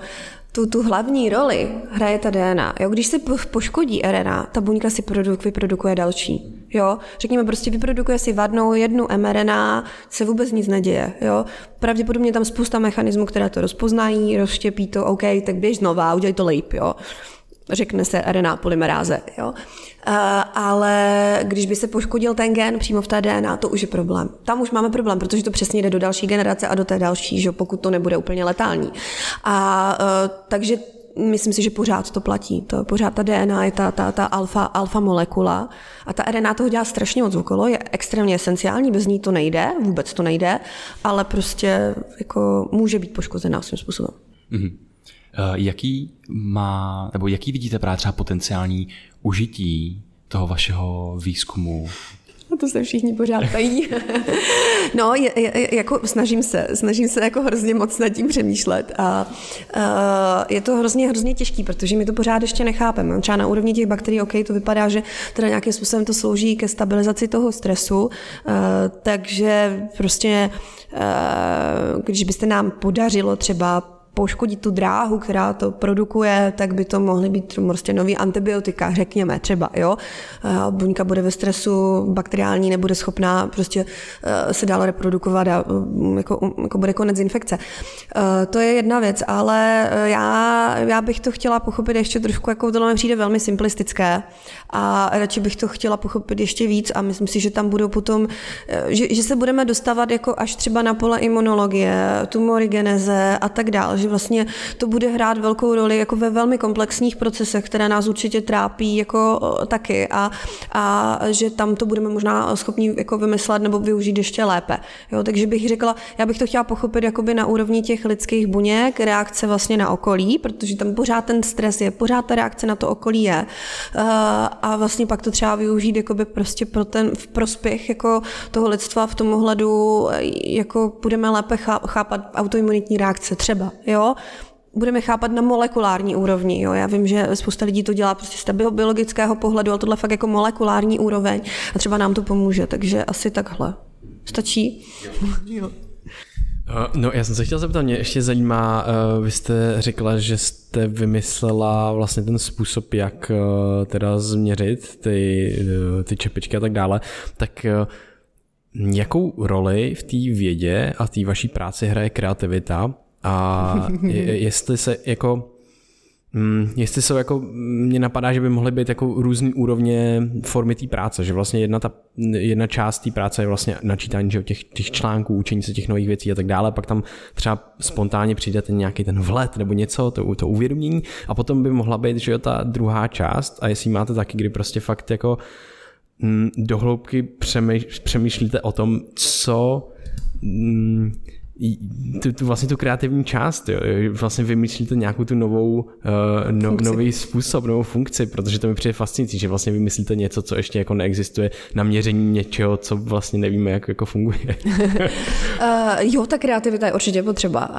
tu, tu hlavní roli hraje ta DNA. Jo? Když se poškodí RNA, ta buňka si produk, vyprodukuje další. Jo? Řekněme, prostě vyprodukuje si vadnou jednu mRNA, se vůbec nic neděje. Jo? Pravděpodobně tam spousta mechanismů, které to rozpoznají, rozštěpí to, OK, tak běž znova, udělej to líp. Jo? řekne se RNA polymeráze. Jo? Uh, ale když by se poškodil ten gen přímo v té DNA, to už je problém. Tam už máme problém, protože to přesně jde do další generace a do té další, že pokud to nebude úplně letální. A uh, takže myslím si, že pořád to platí. To, pořád ta DNA je ta, ta, ta alfa, alfa molekula a ta RNA toho dělá strašně moc okolo, je extrémně esenciální, bez ní to nejde, vůbec to nejde, ale prostě jako může být poškozená svým způsobem. Mm-hmm. Eh, jaký má, nebo jaký vidíte právě třeba potenciální užití toho vašeho výzkumu a to se všichni pořád tají. no, je, je, jako snažím se, snažím se jako hrozně moc nad tím přemýšlet a uh, je to hrozně, hrozně těžký, protože my to pořád ještě nechápeme. Třeba na úrovni těch bakterií, OK, to vypadá, že teda nějakým způsobem to slouží ke stabilizaci toho stresu, uh, takže prostě, uh, když byste nám podařilo třeba poškodit tu dráhu, která to produkuje, tak by to mohly být prostě nový antibiotika, řekněme třeba, jo. Buňka bude ve stresu, bakteriální nebude schopná prostě eh, se dál reprodukovat a mm, jako, jako bude konec infekce. Eh, to je jedna věc, ale eh, já, já bych to chtěla pochopit ještě trošku, jako tohle mi přijde velmi simplistické a radši bych to chtěla pochopit ještě víc a myslím si, že tam budou potom, že, že se budeme dostávat jako až třeba na pole imunologie, tumorigeneze a tak dále, že vlastně to bude hrát velkou roli jako ve velmi komplexních procesech, které nás určitě trápí jako taky a, a že tam to budeme možná schopni jako vymyslet nebo využít ještě lépe. Jo, takže bych řekla, já bych to chtěla pochopit jakoby na úrovni těch lidských buněk, reakce vlastně na okolí, protože tam pořád ten stres je, pořád ta reakce na to okolí je. Uh, a vlastně pak to třeba využít jakoby prostě pro ten v prospěch jako toho lidstva v tom ohledu, jako budeme lépe chápat autoimunitní reakce třeba, jo budeme chápat na molekulární úrovni. Jo. Já vím, že spousta lidí to dělá prostě z biologického pohledu, ale tohle fakt jako molekulární úroveň a třeba nám to pomůže, takže asi takhle. Stačí? Jo. No, já jsem se chtěl zeptat, mě ještě zajímá, uh, vy jste řekla, že jste vymyslela vlastně ten způsob, jak uh, teda změřit ty, ty čepičky a tak dále, tak jakou roli v té vědě a té vaší práci hraje kreativita? A je, jestli se jako Hmm, jestli jsou jako, mě napadá, že by mohly být jako různé úrovně formy té práce, že vlastně jedna, ta, jedna část té práce je vlastně načítání že těch, těch článků, učení se těch nových věcí a tak dále, pak tam třeba spontánně přijde ten nějaký ten vlet nebo něco, to, to uvědomění. A potom by mohla být, že jo, ta druhá část a jestli máte taky, kdy prostě fakt jako mm, dohloubky přemýšlíte o tom, co mm, tu, tu vlastně tu kreativní část, jo, vlastně vymyslíte nějakou tu novou, uh, no, nový způsob, novou funkci, protože to mi přijde fascinující, že vlastně vymyslíte něco, co ještě jako neexistuje na měření něčeho, co vlastně nevíme, jak jako funguje. uh, jo, ta kreativita je určitě potřeba.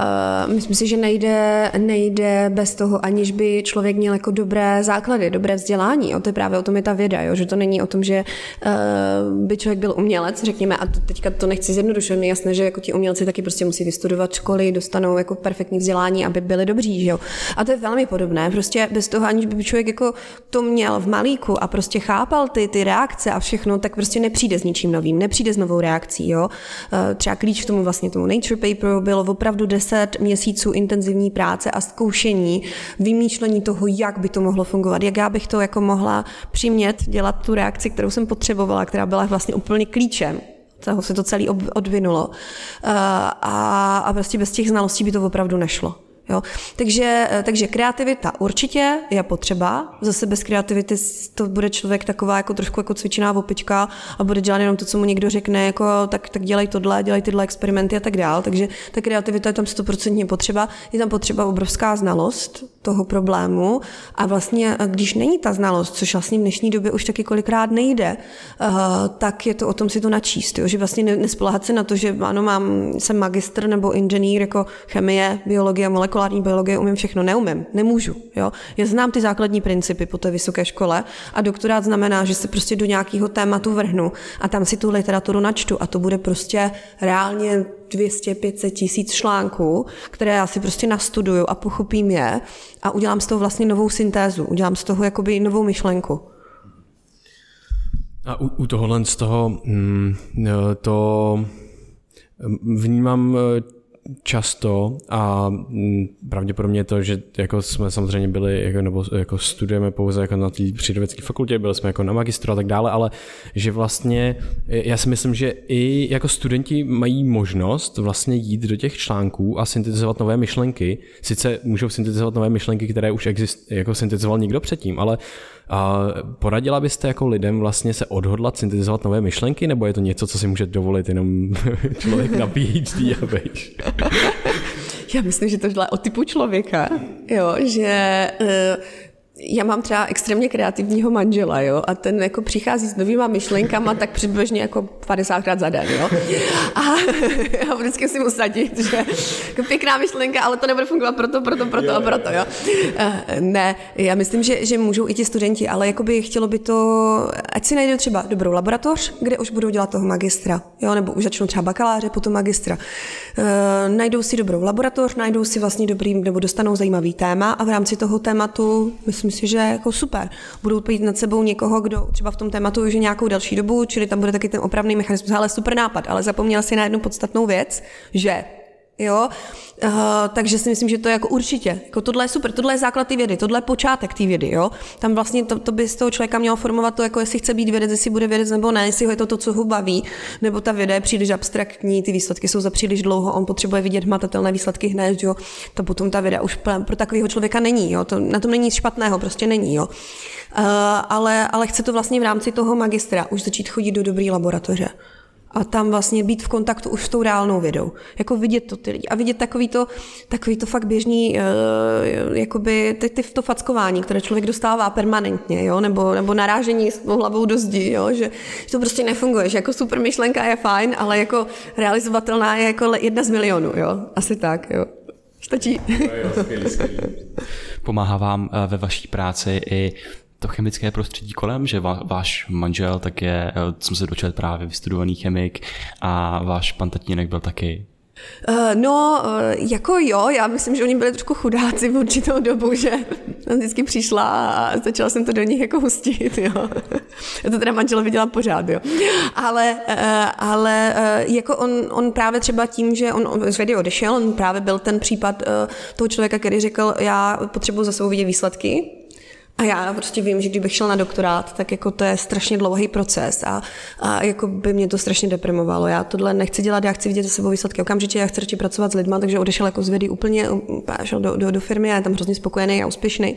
Uh, myslím si, že nejde, nejde bez toho, aniž by člověk měl jako dobré základy, dobré vzdělání. Jo, to je právě o tom je ta věda, jo, že to není o tom, že uh, by člověk byl umělec, řekněme, a to, teďka to nechci zjednodušovat, je jasné, že jako ti umělci taky prostě musí vystudovat školy, dostanou jako perfektní vzdělání, aby byli dobří, že jo. A to je velmi podobné. Prostě bez toho, aniž by člověk jako to měl v malíku a prostě chápal ty, ty reakce a všechno, tak prostě nepřijde s ničím novým, nepřijde s novou reakcí, jo. Eh, třeba klíč k tomu vlastně tomu Nature Paperu bylo opravdu 10 měsíců intenzivní práce a zkoušení, vymýšlení toho, jak by to mohlo fungovat, jak já bych to jako mohla přimět dělat tu reakci, kterou jsem potřebovala, která byla vlastně úplně klíčem toho se to celé odvinulo. Eh, a, a prostě bez těch znalostí by to opravdu nešlo. Jo? Takže, eh, takže kreativita určitě je potřeba. Zase bez kreativity to bude člověk taková jako trošku jako cvičená opička a bude dělat jenom to, co mu někdo řekne, jako tak, tak dělej tohle, dělej tyhle experimenty a tak dál. Takže ta kreativita je tam stoprocentně potřeba. Je tam potřeba obrovská znalost toho problému a vlastně, eh, když není ta znalost, což vlastně v dnešní době už taky kolikrát nejde, uh, tak je to o tom si to načíst, jo? že vlastně nespolehat se na to, že ano, mám, jsem magistr nebo inženýr jako chemie, biologie, molekulární biologie, umím všechno, neumím, nemůžu. Jo? Já znám ty základní principy po té vysoké škole a doktorát znamená, že se prostě do nějakého tématu vrhnu a tam si tu literaturu načtu a to bude prostě reálně 200-500 tisíc článků, které já si prostě nastuduju a pochopím je a udělám z toho vlastně novou syntézu, udělám z toho jakoby novou myšlenku. A u, u tohohle z toho mm, to vnímám často a mm, pravděpodobně to, že jako jsme samozřejmě byli, jako, nebo jako studujeme pouze jako na té přírodovědské fakultě, byli jsme jako na magistru a tak dále, ale že vlastně já si myslím, že i jako studenti mají možnost vlastně jít do těch článků a syntetizovat nové myšlenky. Sice můžou syntetizovat nové myšlenky, které už exist, jako syntetizoval někdo předtím, ale a poradila byste jako lidem vlastně se odhodlat syntetizovat nové myšlenky, nebo je to něco, co si může dovolit jenom člověk na PhD a vejš? Já myslím, že to je o typu člověka, jo, že uh, já mám třeba extrémně kreativního manžela, jo, a ten jako přichází s novýma myšlenkama tak přibližně jako 50 krát za den, jo. A já vždycky si musím sadit, že jako pěkná myšlenka, ale to nebude fungovat proto, proto, proto a proto, jo. Eh, ne, já myslím, že, že můžou i ti studenti, ale jakoby chtělo by to, ať si najdou třeba dobrou laboratoř, kde už budou dělat toho magistra, jo, nebo už začnou třeba bakaláře, potom magistra. E, najdou si dobrou laboratoř, najdou si vlastně dobrý, nebo dostanou zajímavý téma a v rámci toho tématu, myslím, myslím si, že jako super. Budou pít nad sebou někoho, kdo třeba v tom tématu už je nějakou další dobu, čili tam bude taky ten opravný mechanismus, ale super nápad, ale zapomněl si na jednu podstatnou věc, že Jo? Uh, takže si myslím, že to je jako určitě. Jako tohle je super, tohle je základ té vědy, tohle je počátek té vědy. Jo? Tam vlastně to, to, by z toho člověka mělo formovat to, jako jestli chce být vědec, jestli bude vědec nebo ne, jestli ho je to to, co ho baví, nebo ta věda je příliš abstraktní, ty výsledky jsou za příliš dlouho, on potřebuje vidět hmatatelné výsledky hned, jo? to potom ta věda už pro takového člověka není. Jo? To, na tom není nic špatného, prostě není. Jo? Uh, ale, ale chce to vlastně v rámci toho magistra už začít chodit do dobré laboratoře a tam vlastně být v kontaktu už s tou reálnou vědou. Jako vidět to ty lidi a vidět takový to, takový to fakt běžný, uh, jakoby ty, ty, to fackování, které člověk dostává permanentně, jo? Nebo, nebo narážení s hlavou do zdi, jo? Že, že, to prostě nefunguje, že jako super myšlenka je fajn, ale jako realizovatelná je jako jedna z milionů, jo? Asi tak, jo. Stačí. Pomáhá vám eh, ve vaší práci i to chemické prostředí kolem, že váš manžel tak je, eh, jsem se dočet právě vystudovaný chemik a váš pan tatínek byl taky Uh, no, uh, jako jo, já myslím, že oni byli trošku chudáci v určitou dobu, že vždycky přišla a začala jsem to do nich jako hustit, jo. Já to teda manžela viděla pořád, jo. Ale, ale jako on, on právě třeba tím, že on z vědy odešel, on právě byl ten případ toho člověka, který řekl, já potřebuji za svou vidět výsledky, a já prostě vím, že kdybych šel na doktorát, tak jako to je strašně dlouhý proces a, a jako by mě to strašně deprimovalo. Já tohle nechci dělat, já chci vidět za sebou výsledky okamžitě, já chci pracovat s lidmi, takže odešel jako z vědy úplně, šel do, do, do firmy a je tam hrozně spokojený a úspěšný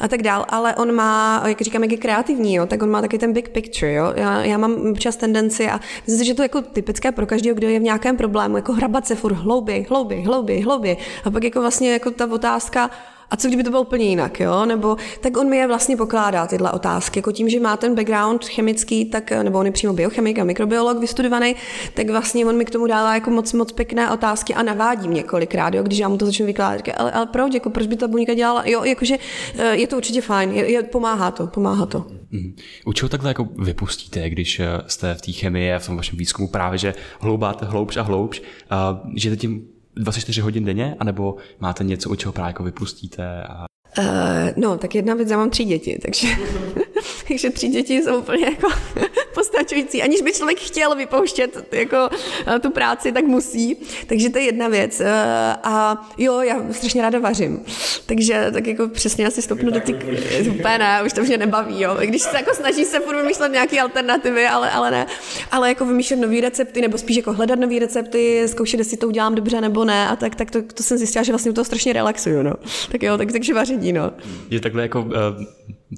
a tak dál. Ale on má, jak říkám, jak je kreativní, jo, tak on má taky ten big picture. Jo. Já, já mám občas tendenci a myslím si, že to je jako typické pro každého, kdo je v nějakém problému, jako hrabat se furt hlouběji, hlouběji, hlouběji, hlouběji. A pak jako vlastně jako ta otázka, a co kdyby to bylo úplně jinak, jo? Nebo tak on mi je vlastně pokládá tyhle otázky. Jako tím, že má ten background chemický, tak, nebo on je přímo biochemik a mikrobiolog vystudovaný, tak vlastně on mi k tomu dává jako moc, moc pěkné otázky a navádí mě kolikrát, jo? když já mu to začnu vykládat. Ale, ale proč, jako, proč by ta buňka dělala? Jo, jakože eh, je to určitě fajn, je, je, pomáhá to, pomáhá to. Mm. U čeho takhle jako vypustíte, když eh, jste v té chemii a v tom vašem výzkumu právě, že hloubáte hloubš a hloubš, uh, že tím 24 hodin denně, anebo máte něco, u čeho právě jako vypustíte? A... Uh, no, tak jedna věc, já mám tři děti, takže, takže tři děti jsou úplně jako postačující. Aniž by člověk chtěl vypouštět jako eh, tu práci, tak musí. Takže to je jedna věc. Eh, a jo, já strašně ráda vařím. Takže tak jako přesně asi stopnu do ty... Úplně ne, už to mě nebaví, jo. Když se jako snaží se furt vymýšlet nějaké alternativy, ale, ale ne. Ale jako vymýšlet nové recepty, nebo spíš jako hledat nové recepty, zkoušet, jestli to udělám dobře nebo ne. A tak, tak to, to jsem zjistila, že vlastně to strašně relaxuju, no. Tak jo, tak, takže vaření, no. Je takhle jako uh,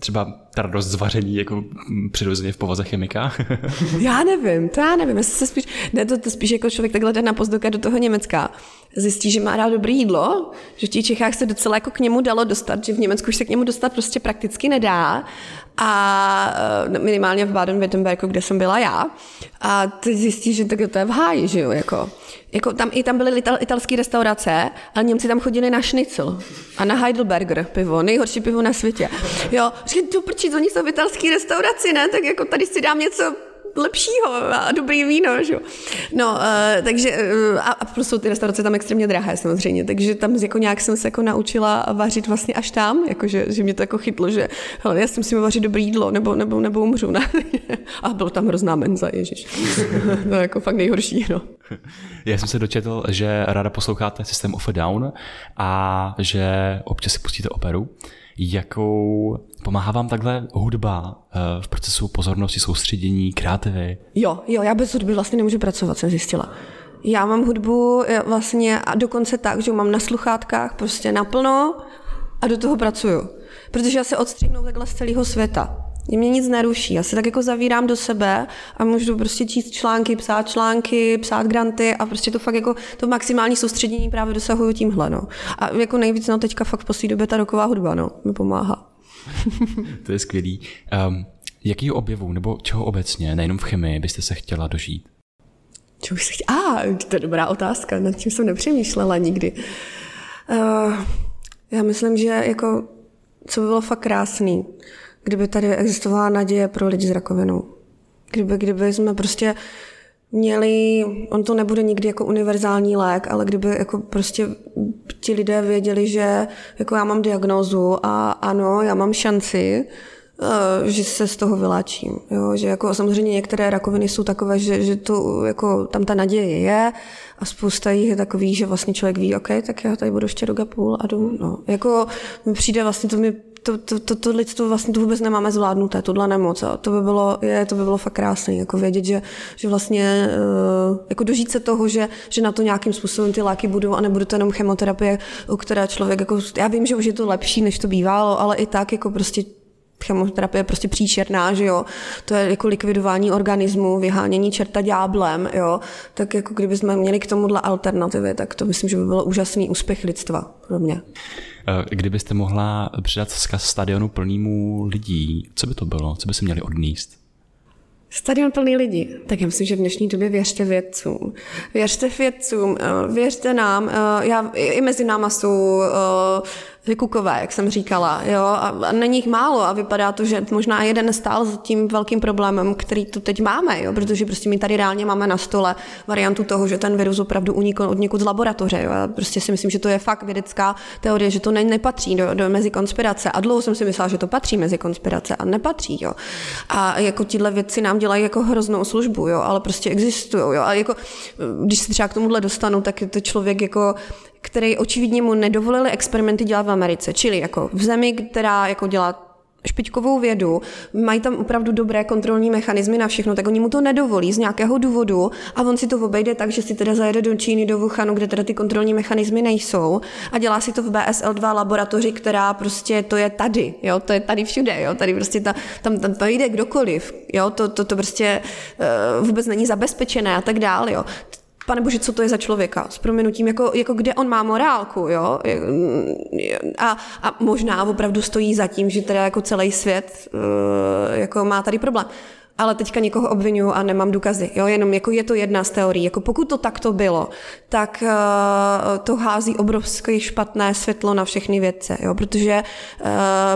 třeba ta radost zvaření jako přirozeně v povaze chemika? já nevím, to já nevím. Jestli se spíš, ne, to, to spíš jako člověk takhle jde na pozdoka do toho Německa. Zjistí, že má rád dobré jídlo, že v těch Čechách se docela jako k němu dalo dostat, že v Německu už se k němu dostat prostě prakticky nedá. A eh, minimálně v Baden-Württembergu, kde jsem byla já. A ty zjistíš, že to je v háji, že jo, jako. Jako tam, i tam byly ital, italské restaurace, ale Němci tam chodili na šnicl a na Heidelberger pivo, nejhorší pivo na světě. Jo, říkám, tu prčí, oni jsou v italské restauraci, ne? Tak jako tady si dám něco lepšího a dobrý víno, že? No, uh, takže, uh, a, a prostě ty restaurace tam extrémně drahé samozřejmě, takže tam jako nějak jsem se jako naučila vařit vlastně až tam, jakože, že mě to jako chytlo, že hele, já si musím vařit dobré jídlo, nebo, nebo, nebo umřu, ne? a bylo tam hrozná menza, ježiš. to je jako fakt nejhorší, no. Já jsem se dočetl, že ráda posloucháte System of a Down a že občas si pustíte operu. Jakou pomáhá vám takhle hudba eh, v procesu pozornosti, soustředění, kreativy? Jo, jo, já bez hudby vlastně nemůžu pracovat, jsem zjistila. Já mám hudbu eh, vlastně a dokonce tak, že mám na sluchátkách prostě naplno a do toho pracuju. Protože já se odstřihnu takhle z celého světa mě nic neruší. Já se tak jako zavírám do sebe a můžu prostě číst články, psát články, psát granty a prostě to fakt jako to maximální soustředění právě dosahuju tímhle. No. A jako nejvíc no teďka fakt v poslední době ta roková hudba no, mi pomáhá. to je skvělý. Um, jaký objevu nebo čeho obecně, nejenom v chemii, byste se chtěla dožít? Čeho bych se chtěla? A, ah, to je dobrá otázka, nad tím jsem nepřemýšlela nikdy. Uh, já myslím, že jako, co by bylo fakt krásný, kdyby tady existovala naděje pro lidi s rakovinou. Kdyby, kdyby jsme prostě měli, on to nebude nikdy jako univerzální lék, ale kdyby jako prostě ti lidé věděli, že jako já mám diagnózu a ano, já mám šanci Eh, že se z toho vyláčím. Jo? Že jako samozřejmě některé rakoviny jsou takové, že, že to, jako, tam ta naděje je a spousta jich je takových, že vlastně člověk ví, OK, tak já tady budu ještě rok a půl a jdu. No. Jako mi přijde vlastně, to mi to, to, to, to lidstvo vlastně to vůbec nemáme zvládnuté, tohle nemoc. A to by bylo, je, to by bylo fakt krásné, jako vědět, že, že vlastně uh, jako dožít se toho, že, že na to nějakým způsobem ty léky budou a nebude to jenom chemoterapie, u které člověk, jako, já vím, že už je to lepší, než to bývalo, ale i tak jako prostě chemoterapie je prostě příšerná, že jo, to je jako likvidování organismu, vyhánění čerta dňáblem, jo, tak jako kdybychom měli k tomuhle alternativy, tak to myslím, že by byl úžasný úspěch lidstva pro mě. Eh, kdybyste mohla přidat vzkaz stadionu plnému lidí, co by to bylo? Co by se měli odníst? Stadion plný lidí. Tak já myslím, že v dnešní době věřte vědcům. Věřte vědcům, eh, věřte nám. Eh, já, I mezi náma jsou vykukové, jak jsem říkala, jo, a není jich málo a vypadá to, že možná jeden stál za tím velkým problémem, který tu teď máme, jo, protože prostě my tady reálně máme na stole variantu toho, že ten virus opravdu unikl od někud z laboratoře, jo, a prostě si myslím, že to je fakt vědecká teorie, že to ne, nepatří do, do mezi konspirace a dlouho jsem si myslela, že to patří mezi konspirace a nepatří, jo. A jako tyhle věci nám dělají jako hroznou službu, jo, ale prostě existují, jo, a jako když se třeba k tomuhle dostanu, tak je to člověk jako který očividně mu nedovolili experimenty dělat v Americe, čili jako v zemi, která jako dělá špičkovou vědu, mají tam opravdu dobré kontrolní mechanismy na všechno, tak oni mu to nedovolí z nějakého důvodu a on si to obejde tak, že si teda zajede do Číny, do Wuhanu, kde teda ty kontrolní mechanismy nejsou a dělá si to v BSL-2 laboratoři, která prostě to je tady, jo, to je tady všude, jo, tady prostě ta, tam, tam to jde kdokoliv, jo, to, to, to prostě uh, vůbec není zabezpečené a tak dále, jo pane bože, co to je za člověka, s proměnutím, jako, jako kde on má morálku, jo, a, a možná opravdu stojí za tím, že teda jako celý svět uh, jako má tady problém ale teďka někoho obvinuju a nemám důkazy. Jo? Jenom jako je to jedna z teorií. Jako pokud to takto bylo, tak uh, to hází obrovské špatné světlo na všechny vědce, jo? protože uh,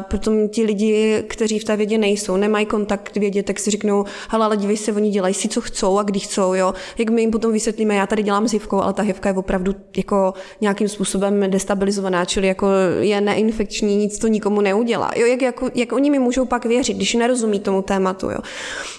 potom ti lidi, kteří v té vědě nejsou, nemají kontakt vědě, tak si řeknou, hele, ale dívej se, oni dělají si, co chcou a kdy chcou. Jo? Jak my jim potom vysvětlíme, já tady dělám s hivkou, ale ta hivka je opravdu jako nějakým způsobem destabilizovaná, čili jako je neinfekční, nic to nikomu neudělá. Jo? Jak, jako, jak oni mi můžou pak věřit, když nerozumí tomu tématu. Jo?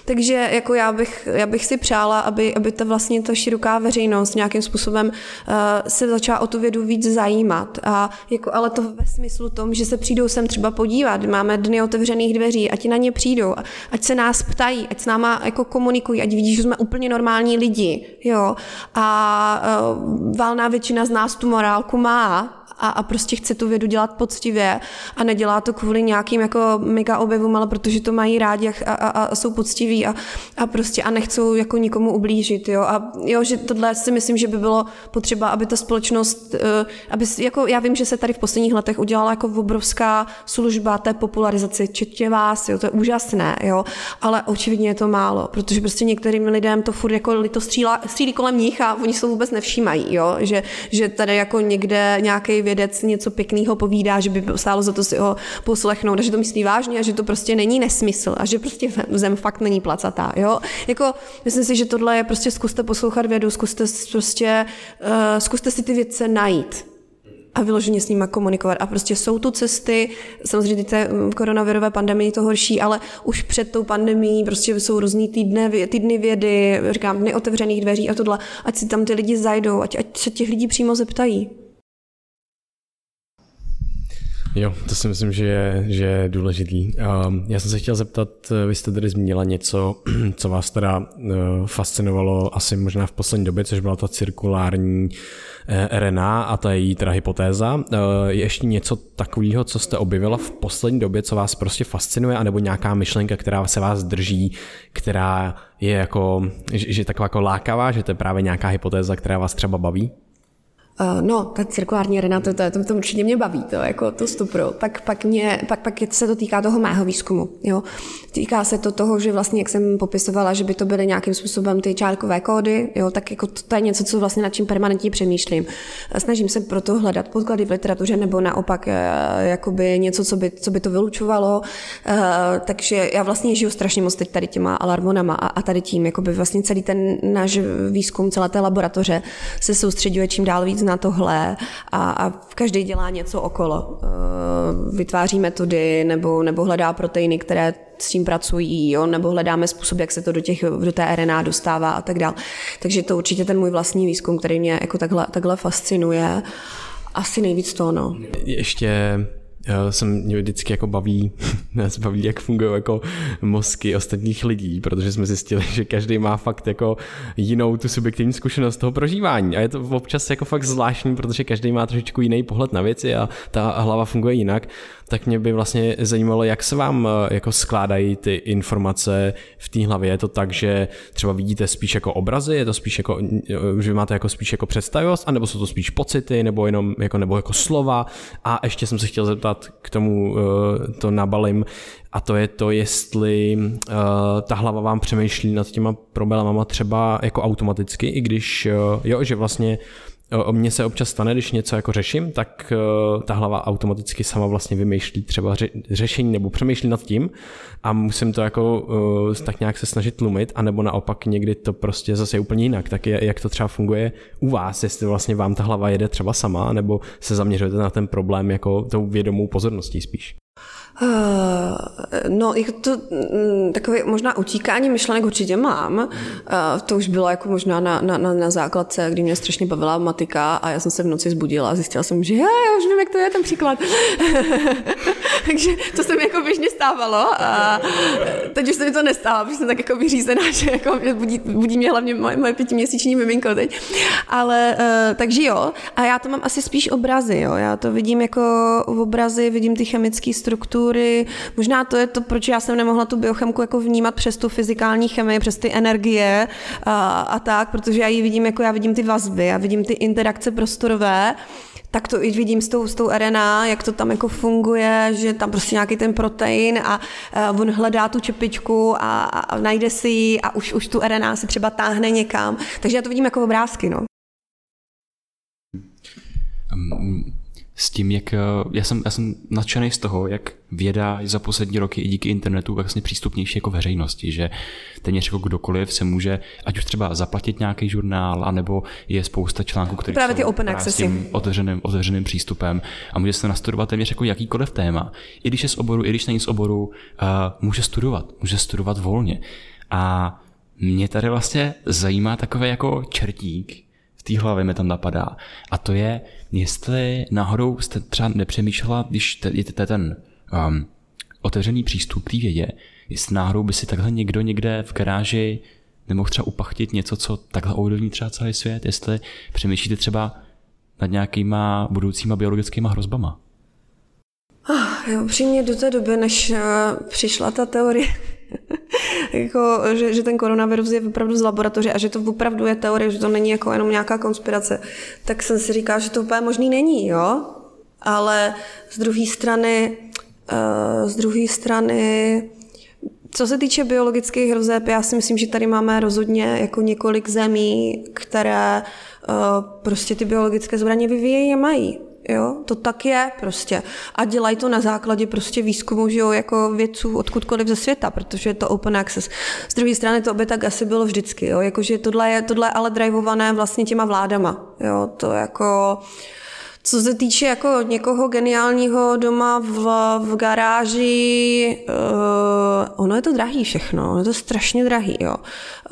Takže jako já bych, já bych si přála, aby, aby ta vlastně ta široká veřejnost nějakým způsobem uh, se začala o tu vědu víc zajímat. A jako, ale to ve smyslu tom, že se přijdou sem třeba podívat. Máme dny otevřených dveří, ať na ně přijdou, ať se nás ptají, ať s náma jako komunikují, ať vidí, že jsme úplně normální lidi. Jo? A uh, valná většina z nás tu morálku má a, a prostě chce tu vědu dělat poctivě a nedělá to kvůli nějakým jako mega objevům, ale protože to mají rádi a, a, a jsou poctiví a, a prostě a nechcou jako nikomu ublížit, jo. A jo, že tohle si myslím, že by bylo potřeba, aby ta společnost, eh, aby, jako já vím, že se tady v posledních letech udělala jako obrovská služba té popularizaci, četě vás, jo, to je úžasné, jo, ale očividně je to málo, protože prostě některým lidem to furt jako to střílí kolem nich a oni se vůbec nevšímají, jo, že, že tady jako někde nějaký vědec něco pěkného povídá, že by stálo za to si ho poslechnout a že to myslí vážně a že to prostě není nesmysl a že prostě zem fakt není placatá. Jo? Jako, myslím si, že tohle je prostě zkuste poslouchat vědu, zkuste prostě, uh, zkuste si ty vědce najít a vyloženě s nimi komunikovat. A prostě jsou tu cesty, samozřejmě té mm, koronavirové pandemii to horší, ale už před tou pandemí prostě jsou různý týdny, týdny vědy, říkám, dny otevřených dveří a tohle, ať si tam ty lidi zajdou, ať, ať se těch lidí přímo zeptají. Jo, to si myslím, že je, že je důležitý. Um, já jsem se chtěl zeptat, vy jste tady zmínila něco, co vás teda uh, fascinovalo asi možná v poslední době, což byla ta cirkulární uh, RNA a ta její teda hypotéza. Uh, je ještě něco takového, co jste objevila v poslední době, co vás prostě fascinuje, anebo nějaká myšlenka, která se vás drží, která je jako, že, že taková jako lákavá, že to je právě nějaká hypotéza, která vás třeba baví? Uh, no, ta cirkulární arena, to, to, to, určitě mě baví, to jako to stupro. Pak, pak, mě, pak, pak se to týká toho mého výzkumu. Jo. Týká se to toho, že vlastně, jak jsem popisovala, že by to byly nějakým způsobem ty čárkové kódy, jo, tak jako to, to je něco, co vlastně nad čím permanentně přemýšlím. Snažím se proto hledat podklady v literatuře nebo naopak eh, jakoby něco, co by, co by to vylučovalo. Takže já vlastně žiju strašně moc teď tady těma alarmonama a, a tady tím, jakoby vlastně celý ten náš výzkum, celé té laboratoře se soustředuje čím dál víc na tohle a, a každý dělá něco okolo. Uh, vytváří metody nebo, nebo hledá proteiny, které s tím pracují, jo? nebo hledáme způsob, jak se to do, těch, do té RNA dostává a tak dále. Takže to určitě ten můj vlastní výzkum, který mě jako takhle, takhle fascinuje. Asi nejvíc to, no. Ještě jsem mě vždycky jako baví, nás baví, jak fungují jako mozky ostatních lidí, protože jsme zjistili, že každý má fakt jako jinou tu subjektivní zkušenost toho prožívání a je to občas jako fakt zvláštní, protože každý má trošičku jiný pohled na věci a ta hlava funguje jinak tak mě by vlastně zajímalo, jak se vám eh, jako skládají ty informace v té hlavě. Je to tak, že třeba vidíte spíš jako obrazy, je to spíš jako, eh, že máte jako spíš jako představivost, anebo jsou to spíš pocity, nebo jenom jako, nebo jako slova. A ještě jsem se chtěl zeptat k tomu, eh, to nabalím, a to je to, jestli uh, ta hlava vám přemýšlí nad těma problémama třeba jako automaticky, i když, uh, jo, že vlastně O mně se občas stane, když něco jako řeším, tak uh, ta hlava automaticky sama vlastně vymýšlí třeba ře- řešení nebo přemýšlí nad tím a musím to jako uh, tak nějak se snažit tlumit, anebo naopak někdy to prostě zase je úplně jinak. Tak jak to třeba funguje u vás, jestli vlastně vám ta hlava jede třeba sama, nebo se zaměřujete na ten problém jako tou vědomou pozorností spíš? Uh, no, jako to mm, takové možná utíkání myšlenek určitě mám. Uh, to už bylo jako možná na, na, na, základce, kdy mě strašně bavila matika a já jsem se v noci zbudila a zjistila jsem, že já, já už vím, jak to je ten příklad. Takže to se mi jako běžně stávalo a teď už se mi to nestává, protože jsem tak jako vyřízená, že jako budí, budí mě hlavně moje, moje pětiměsíční miminko teď. Ale uh, takže jo, a já to mám asi spíš obrazy, jo. Já to vidím jako v obrazy, vidím ty chemické struktury, struktury. Možná to je to, proč já jsem nemohla tu biochemku jako vnímat přes tu fyzikální chemii, přes ty energie a, a tak, protože já ji vidím jako já vidím ty vazby, já vidím ty interakce prostorové, tak to i vidím s tou, s tou RNA, jak to tam jako funguje, že tam prostě nějaký ten protein a, a on hledá tu čepičku a, a, najde si ji a už, už tu RNA se třeba táhne někam. Takže já to vidím jako obrázky, no s tím, jak já jsem, já jsem nadšený z toho, jak věda za poslední roky i díky internetu vlastně přístupnější jako veřejnosti, že téměř jako kdokoliv se může, ať už třeba zaplatit nějaký žurnál, anebo je spousta článků, které právě ty jsou open s tím otevřeným, otevřeným přístupem a může se nastudovat téměř jako jakýkoliv téma. I když je z oboru, i když není z oboru, uh, může studovat, může studovat volně. A mě tady vlastně zajímá takové jako čertík, té hlavě mi tam napadá. A to je, jestli náhodou jste třeba nepřemýšlela, když je ten um, otevřený přístup té vědě, jestli náhodou by si takhle někdo někde v garáži nemohl třeba upachtit něco, co takhle ovlivní třeba celý svět, jestli přemýšlíte třeba nad nějakýma budoucíma biologickýma hrozbama. Jo, upřímně do té doby, než uh, přišla ta teorie jako, že, že ten koronavirus je opravdu z laboratoře a že to opravdu je teorie, že to není jako jenom nějaká konspirace, tak jsem si říkal, že to úplně možný není, jo? Ale z druhé strany, uh, z druhé strany, co se týče biologických hrozeb, já si myslím, že tady máme rozhodně jako několik zemí, které uh, prostě ty biologické zbraně vyvíjejí a mají. Jo, to tak je prostě. A dělají to na základě prostě výzkumu, že jo, jako vědců odkudkoliv ze světa, protože je to open access. Z druhé strany to by tak asi bylo vždycky, jo, jakože tohle je, tohle je ale drivované vlastně těma vládama, jo, to jako, co se týče jako někoho geniálního doma v, v garáži, uh, ono je to drahý všechno, ono je to strašně drahý, jo.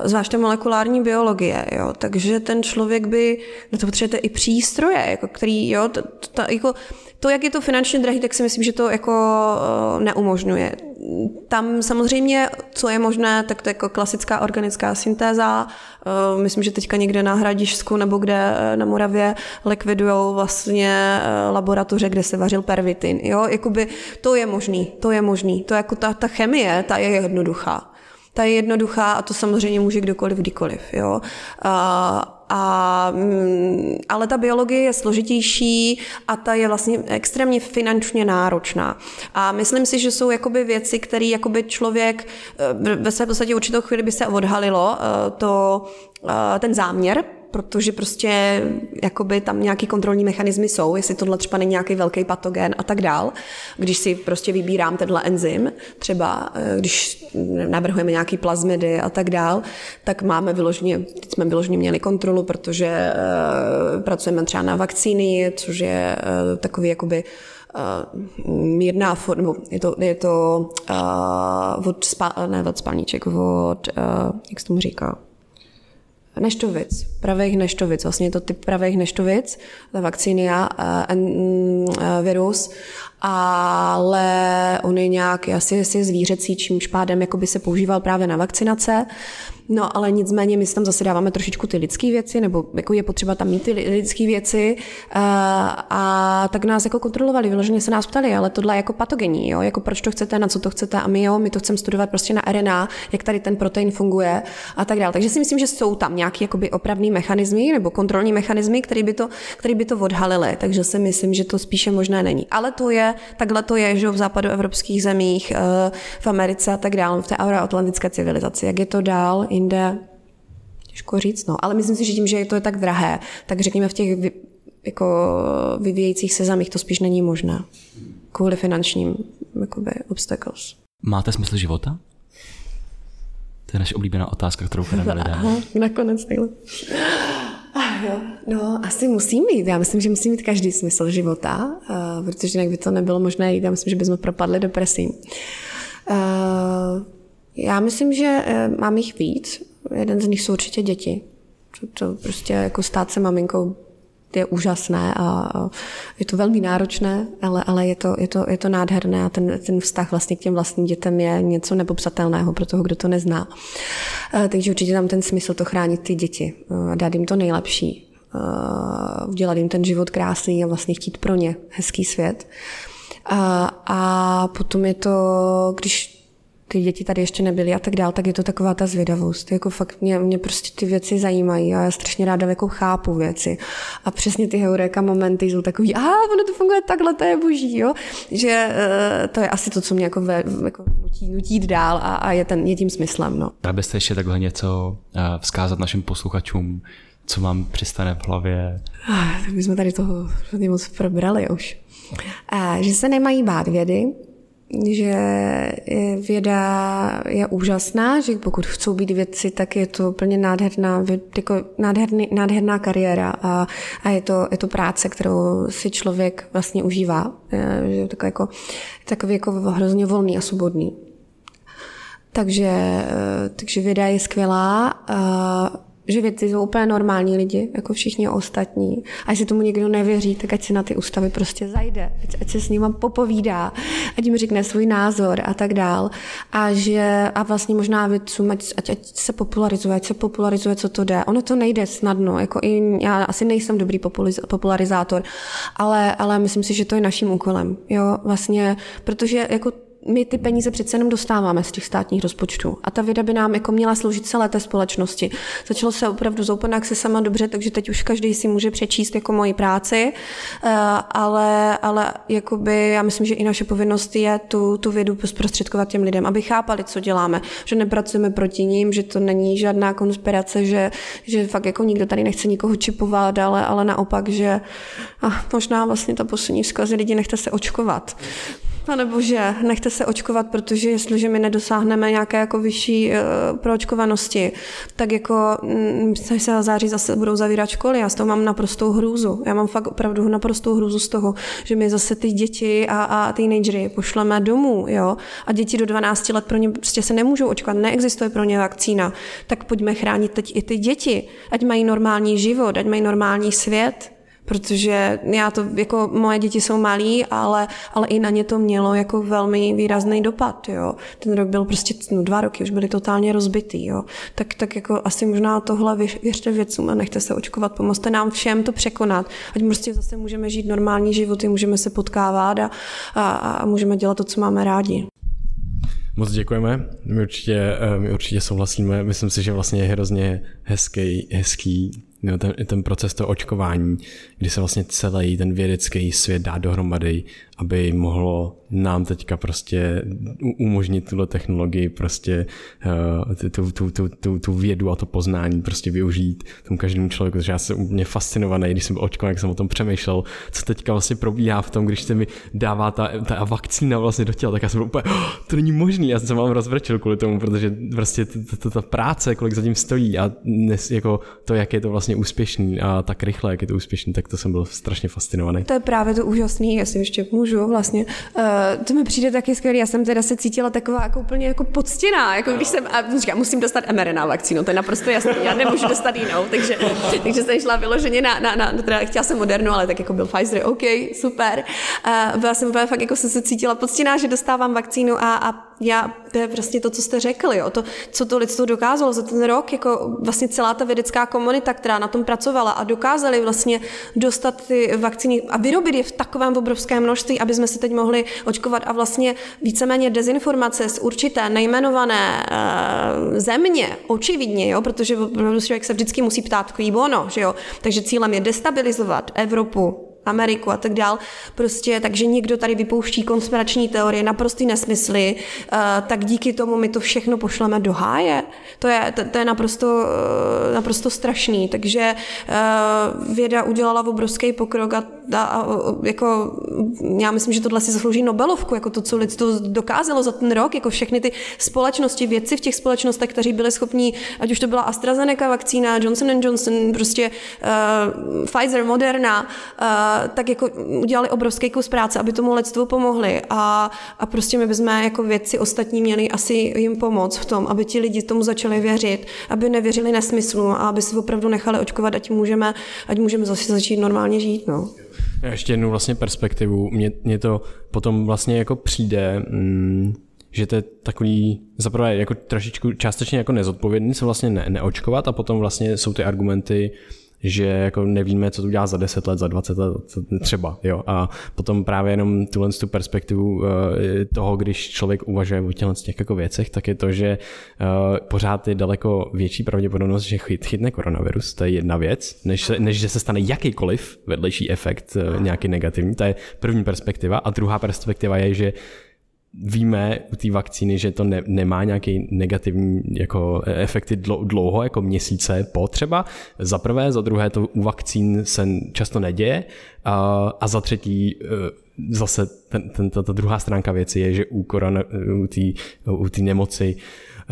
Zvláště molekulární biologie, jo. Takže ten člověk by, no to potřebujete i přístroje, jako který, jo, to, to, jako, to, jak je to finančně drahý, tak si myslím, že to jako uh, neumožňuje tam samozřejmě, co je možné, tak to je jako klasická organická syntéza. Eh, myslím, že teďka někde na Hradišsku nebo kde eh, na Moravě likvidují vlastně eh, laboratoře, kde se vařil pervitin. Jo? Jakoby to je možný, to je možný. To je jako ta, ta chemie, ta je jednoduchá. Ta je jednoduchá a to samozřejmě může kdokoliv, kdykoliv. Jo? A, a, mm, ale ta biologie je složitější a ta je vlastně extrémně finančně náročná. A myslím si, že jsou jakoby věci, které jakoby člověk eh, ve své podstatě určitou chvíli by se odhalilo, eh, to, eh, ten záměr, protože prostě jakoby tam nějaký kontrolní mechanismy jsou, jestli tohle třeba není nějaký velký patogen a tak dál. Když si prostě vybírám tenhle enzym, třeba eh, když navrhujeme nějaký plazmidy a tak dál, tak máme vyloženě, teď jsme vyloženě měli kontrolu, protože uh, pracujeme třeba na vakcíny, což je uh, takový jakoby mírná forma, je to, je to uh, od, spa, ne od spalníček, od, uh, jak se tomu říká, neštovic, pravých neštovic. Vlastně je to typ pravých neštovic, ta vakcínia, uh, virus ale on je nějak asi, asi zvířecí, čímž pádem by se používal právě na vakcinace. No ale nicméně my si tam zase dáváme trošičku ty lidské věci, nebo jako je potřeba tam mít ty lidské věci a, a tak nás jako kontrolovali, vyloženě se nás ptali, ale tohle je jako patogenní, jo? jako proč to chcete, na co to chcete a my jo, my to chceme studovat prostě na RNA, jak tady ten protein funguje a tak dále. Takže si myslím, že jsou tam nějaké jakoby opravný mechanismy nebo kontrolní mechanismy, které by, to, který by to odhalily, takže si myslím, že to spíše možné není. Ale to je, takhle to je, že v západoevropských zemích, eh, v Americe a tak dále, v té euroatlantické civilizaci. Jak je to dál, jinde, těžko říct, no. Ale myslím si, že tím, že to je tak drahé, tak řekněme v těch vy, jako vyvíjejících se zemích to spíš není možné. Kvůli finančním jakoby, obstacles. Máte smysl života? To je naše oblíbená otázka, kterou klademe lidem. Nakonec takhle. Ah, jo. No, asi musí mít. Já myslím, že musí mít každý smysl života, uh, protože jinak by to nebylo možné jít. Já myslím, že bychom propadli depresím. Uh, já myslím, že uh, mám jich víc. Jeden z nich jsou určitě děti. To, to prostě jako stát se maminkou je úžasné a je to velmi náročné, ale, ale je, to, je, to, je to nádherné a ten, ten vztah vlastně k těm vlastním dětem je něco nepopsatelného pro toho, kdo to nezná. Takže určitě tam ten smysl to chránit ty děti a dát jim to nejlepší. Udělat jim ten život krásný a vlastně chtít pro ně hezký svět. A, a potom je to, když ty děti tady ještě nebyly a tak dál, tak je to taková ta zvědavost. Jako fakt mě, mě prostě ty věci zajímají a já strašně ráda jako chápu věci. A přesně ty heureka momenty jsou takový, a ono to funguje takhle, to je boží, jo. Že uh, to je asi to, co mě jako, ve, jako nutí, nutí dál a, a je, ten, je tím smyslem, no. Dá byste ještě takhle něco uh, vzkázat našim posluchačům, co vám přistane v hlavě? Ah, tak my jsme tady toho moc probrali už. A, že se nemají bát vědy, že věda je úžasná, že pokud chcou být vědci, tak je to úplně nádherná, jako nádherný, nádherná kariéra a, a je, to, je to práce, kterou si člověk vlastně užívá. Že je takový jako, takový jako hrozně volný a svobodný. Takže, takže věda je skvělá že věci jsou úplně normální lidi, jako všichni ostatní. A jestli tomu někdo nevěří, tak ať si na ty ústavy prostě zajde, ať, ať se s ním popovídá, ať jim řekne svůj názor a tak dál. A že a vlastně možná vědcům, ať, ať, ať se popularizuje, ať se popularizuje, co to jde. Ono to nejde snadno, jako i já asi nejsem dobrý popularizátor, ale, ale myslím si, že to je naším úkolem. Jo, vlastně, protože jako my ty peníze přece jenom dostáváme z těch státních rozpočtů. A ta věda by nám jako měla sloužit celé té společnosti. Začalo se opravdu z Open Access sama dobře, takže teď už každý si může přečíst jako moji práci, eh, ale, ale jakoby, já myslím, že i naše povinnost je tu, tu vědu zprostředkovat těm lidem, aby chápali, co děláme, že nepracujeme proti ním, že to není žádná konspirace, že, že fakt jako nikdo tady nechce nikoho čipovat, ale, ale naopak, že a možná vlastně ta poslední vzkaz lidi nechte se očkovat. Pane bože, nechte se očkovat, protože jestliže my nedosáhneme nějaké jako vyšší uh, proočkovanosti, tak jako mm, se září zase budou zavírat školy. Já z toho mám naprostou hrůzu. Já mám fakt opravdu naprostou hrůzu z toho, že my zase ty děti a, a teenagery pošleme domů, jo, a děti do 12 let pro ně prostě se nemůžou očkovat, neexistuje pro ně vakcína. Tak pojďme chránit teď i ty děti, ať mají normální život, ať mají normální svět, protože já to, jako moje děti jsou malí, ale, ale i na ně to mělo jako velmi výrazný dopad, jo. Ten rok byl prostě, no dva roky už byly totálně rozbitý, jo. Tak, tak jako asi možná tohle věřte věcům a nechte se očkovat, pomozte nám všem to překonat, ať prostě zase můžeme žít normální životy, můžeme se potkávat a, a, a můžeme dělat to, co máme rádi. Moc děkujeme, my určitě, eh, my určitě souhlasíme, myslím si, že vlastně je hrozně hezký, hezký no, ten, ten proces toho očkování, kdy se vlastně celý ten vědecký svět dá dohromady aby mohlo nám teďka prostě umožnit tuhle technologii, prostě uh, tu, tu, tu, tu, tu vědu a to poznání prostě využít tomu každému člověku, protože já jsem úplně fascinovaný, když jsem očko, jak jsem o tom přemýšlel, co teďka vlastně probíhá v tom, když se mi dává ta, ta vakcína vlastně do těla, tak já jsem byl úplně, oh, to není možný, já jsem se vám rozvrčil kvůli tomu, protože prostě ta práce, kolik zatím stojí a dnes, jako to, jak je to vlastně úspěšný a tak rychle, jak je to úspěšný, tak to jsem byl strašně fascinovaný. To je právě to úžasný, jestli ještě můžu vlastně. Uh, to mi přijde taky skvělé. Já jsem teda se cítila taková jako úplně jako poctěná, jako když jsem, a říkám, musím dostat mRNA vakcínu, to je naprosto jasné, já nemůžu dostat jinou, takže, takže jsem šla vyloženě na, na, na teda chtěla jsem Modernu, ale tak jako byl Pfizer, OK, super. Uh, byla jsem fakt jako jsem se cítila poctěná, že dostávám vakcínu a, a já, to je vlastně to, co jste řekli, jo, to, co to lidstvo dokázalo za ten rok, jako vlastně celá ta vědecká komunita, která na tom pracovala a dokázali vlastně dostat ty vakcíny a vyrobit je v takovém obrovském množství, aby jsme se teď mohli očkovat a vlastně víceméně dezinformace z určité nejmenované uh, země, očividně, jo, protože člověk se vždycky musí ptát, kví bono, že jo, takže cílem je destabilizovat Evropu, Ameriku a tak dál. Prostě, takže někdo tady vypouští konspirační teorie, naprostý nesmysly, uh, tak díky tomu my to všechno pošleme do háje. To je, to, to je naprosto, uh, naprosto strašný. Takže uh, věda udělala obrovský pokrok a, a, a jako, já myslím, že tohle si zaslouží Nobelovku, jako to, co lidstvo dokázalo za ten rok, jako všechny ty společnosti, vědci v těch společnostech, kteří byli schopní, ať už to byla AstraZeneca vakcína, Johnson Johnson, prostě uh, Pfizer, Moderna, uh, tak jako udělali obrovský kus práce, aby tomu lidstvu pomohli a, a prostě my bychom jako vědci ostatní měli asi jim pomoct v tom, aby ti lidi tomu začali věřit, aby nevěřili nesmyslu a aby se opravdu nechali očkovat, ať můžeme, ať můžeme zase začít normálně žít. No. Ještě jednu vlastně perspektivu. Mně, mně to potom vlastně jako přijde, mm, že to je takový, zaprvé jako trošičku částečně jako nezodpovědný se vlastně ne, neočkovat a potom vlastně jsou ty argumenty, že jako nevíme, co to udělá za 10 let, za 20 let, třeba, jo. A potom právě jenom tuhle tu perspektivu eh, toho, když člověk uvažuje o těchto těch jako věcech, tak je to, že eh, pořád je daleko větší pravděpodobnost, že chyt, chytne koronavirus, to je jedna věc, než, se, než že se stane jakýkoliv vedlejší efekt eh, nějaký negativní, to je první perspektiva. A druhá perspektiva je, že víme u té vakcíny, že to ne, nemá nějaký negativní jako efekty dlouho, jako měsíce po třeba. Za prvé, za druhé to u vakcín se často neděje a, a za třetí e, zase ten, ten, ta, ta druhá stránka věci je, že u, korona, u té nemoci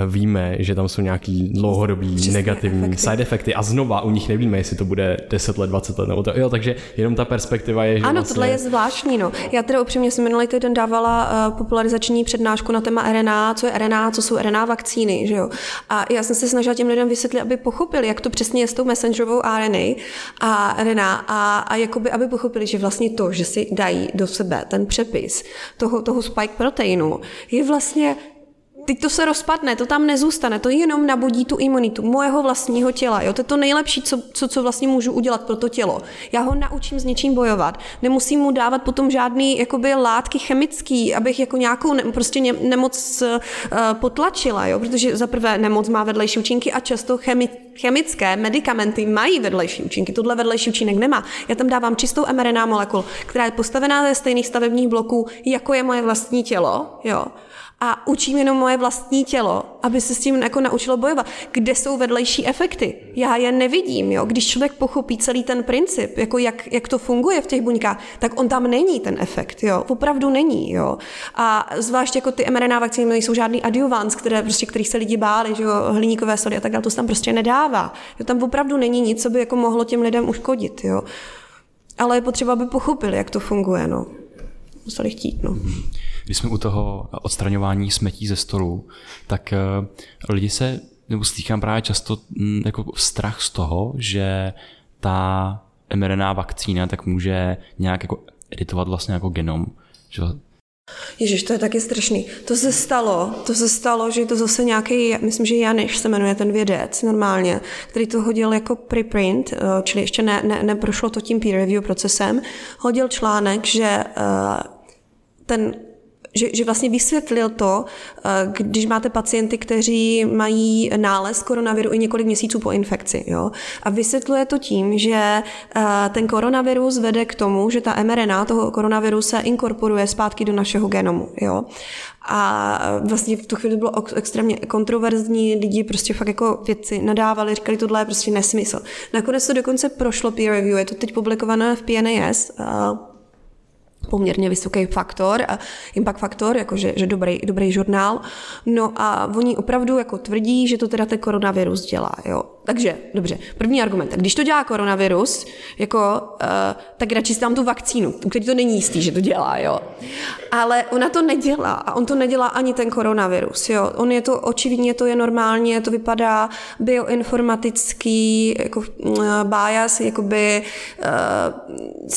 víme, že tam jsou nějaký dlouhodobý Přesně negativní efekty. side efekty a znova u nich nevíme, jestli to bude 10 let, 20 let nebo to, jo, takže jenom ta perspektiva je, že Ano, vlastně... tohle je zvláštní, no. Já teda upřímně jsem minulý týden dávala uh, popularizační přednášku na téma RNA, co je RNA, co jsou RNA vakcíny, že jo. A já jsem se snažila těm lidem vysvětlit, aby pochopili, jak to přesně je s tou messengerovou RNA a RNA a, a jakoby, aby pochopili, že vlastně to, že si dají do sebe ten přepis toho, toho spike proteinu, je vlastně Teď to se rozpadne, to tam nezůstane, to jenom nabudí tu imunitu mojeho vlastního těla. Jo? To je to nejlepší, co, co, co vlastně můžu udělat pro to tělo. Já ho naučím s něčím bojovat. Nemusím mu dávat potom žádný jakoby, látky chemický, abych jako nějakou ne, prostě ně, nemoc uh, potlačila, jo? protože za prvé nemoc má vedlejší účinky a často chemi, chemické medicamenty mají vedlejší účinky. Tohle vedlejší účinek nemá. Já tam dávám čistou mRNA molekulu, která je postavená ze stejných stavebních bloků, jako je moje vlastní tělo. Jo? A učím jenom moje vlastní tělo, aby se s tím jako naučilo bojovat. Kde jsou vedlejší efekty? Já je nevidím. Jo? Když člověk pochopí celý ten princip, jako jak, jak to funguje v těch buňkách, tak on tam není ten efekt. Jo? Opravdu není. Jo? A zvlášť jako ty mRNA vakcíny nejsou žádný adjuvans, které, prostě, kterých se lidi báli, že jo? hliníkové sody a tak dále, to se tam prostě nedává. Jo? Tam opravdu není nic, co by jako mohlo těm lidem uškodit. Jo? Ale je potřeba, aby pochopili, jak to funguje. No. Museli chtít. No. Když jsme u toho odstraňování smetí ze stolu, tak eh, lidi se, nebo slýchám právě často mm, jako strach z toho, že ta mRNA vakcína tak může nějak jako editovat vlastně jako genom. Že Ježiš, to je taky strašný. To se stalo, to se stalo, že to zase nějaký, myslím, že Janiš se jmenuje ten vědec normálně, který to hodil jako preprint, eh, čili ještě ne, ne, neprošlo to tím peer review procesem, hodil článek, že uh, ten že, že vlastně vysvětlil to, eh, když máte pacienty, kteří mají nález koronaviru i několik měsíců po infekci. Jo? A vysvětluje to tím, že eh, ten koronavirus vede k tomu, že ta mRNA toho koronaviru se inkorporuje zpátky do našeho genomu. Jo? A vlastně v tu chvíli bylo extrémně kontroverzní, lidi prostě fakt jako věci nadávali, říkali, tohle je prostě nesmysl. Nakonec to dokonce prošlo peer review, je to teď publikované v PNAS, poměrně vysoký faktor, impact faktor, jakože že dobrý, dobrý žurnál. No a oni opravdu jako tvrdí, že to teda ten koronavirus dělá. Jo. Takže, dobře, první argument. Když to dělá koronavirus, jako, uh, tak radši si tam tu vakcínu, u který to není jistý, že to dělá, jo. Ale ona to nedělá a on to nedělá ani ten koronavirus, jo. On je to, očividně to je normálně, to vypadá bioinformatický jako, uh, bias, jakoby,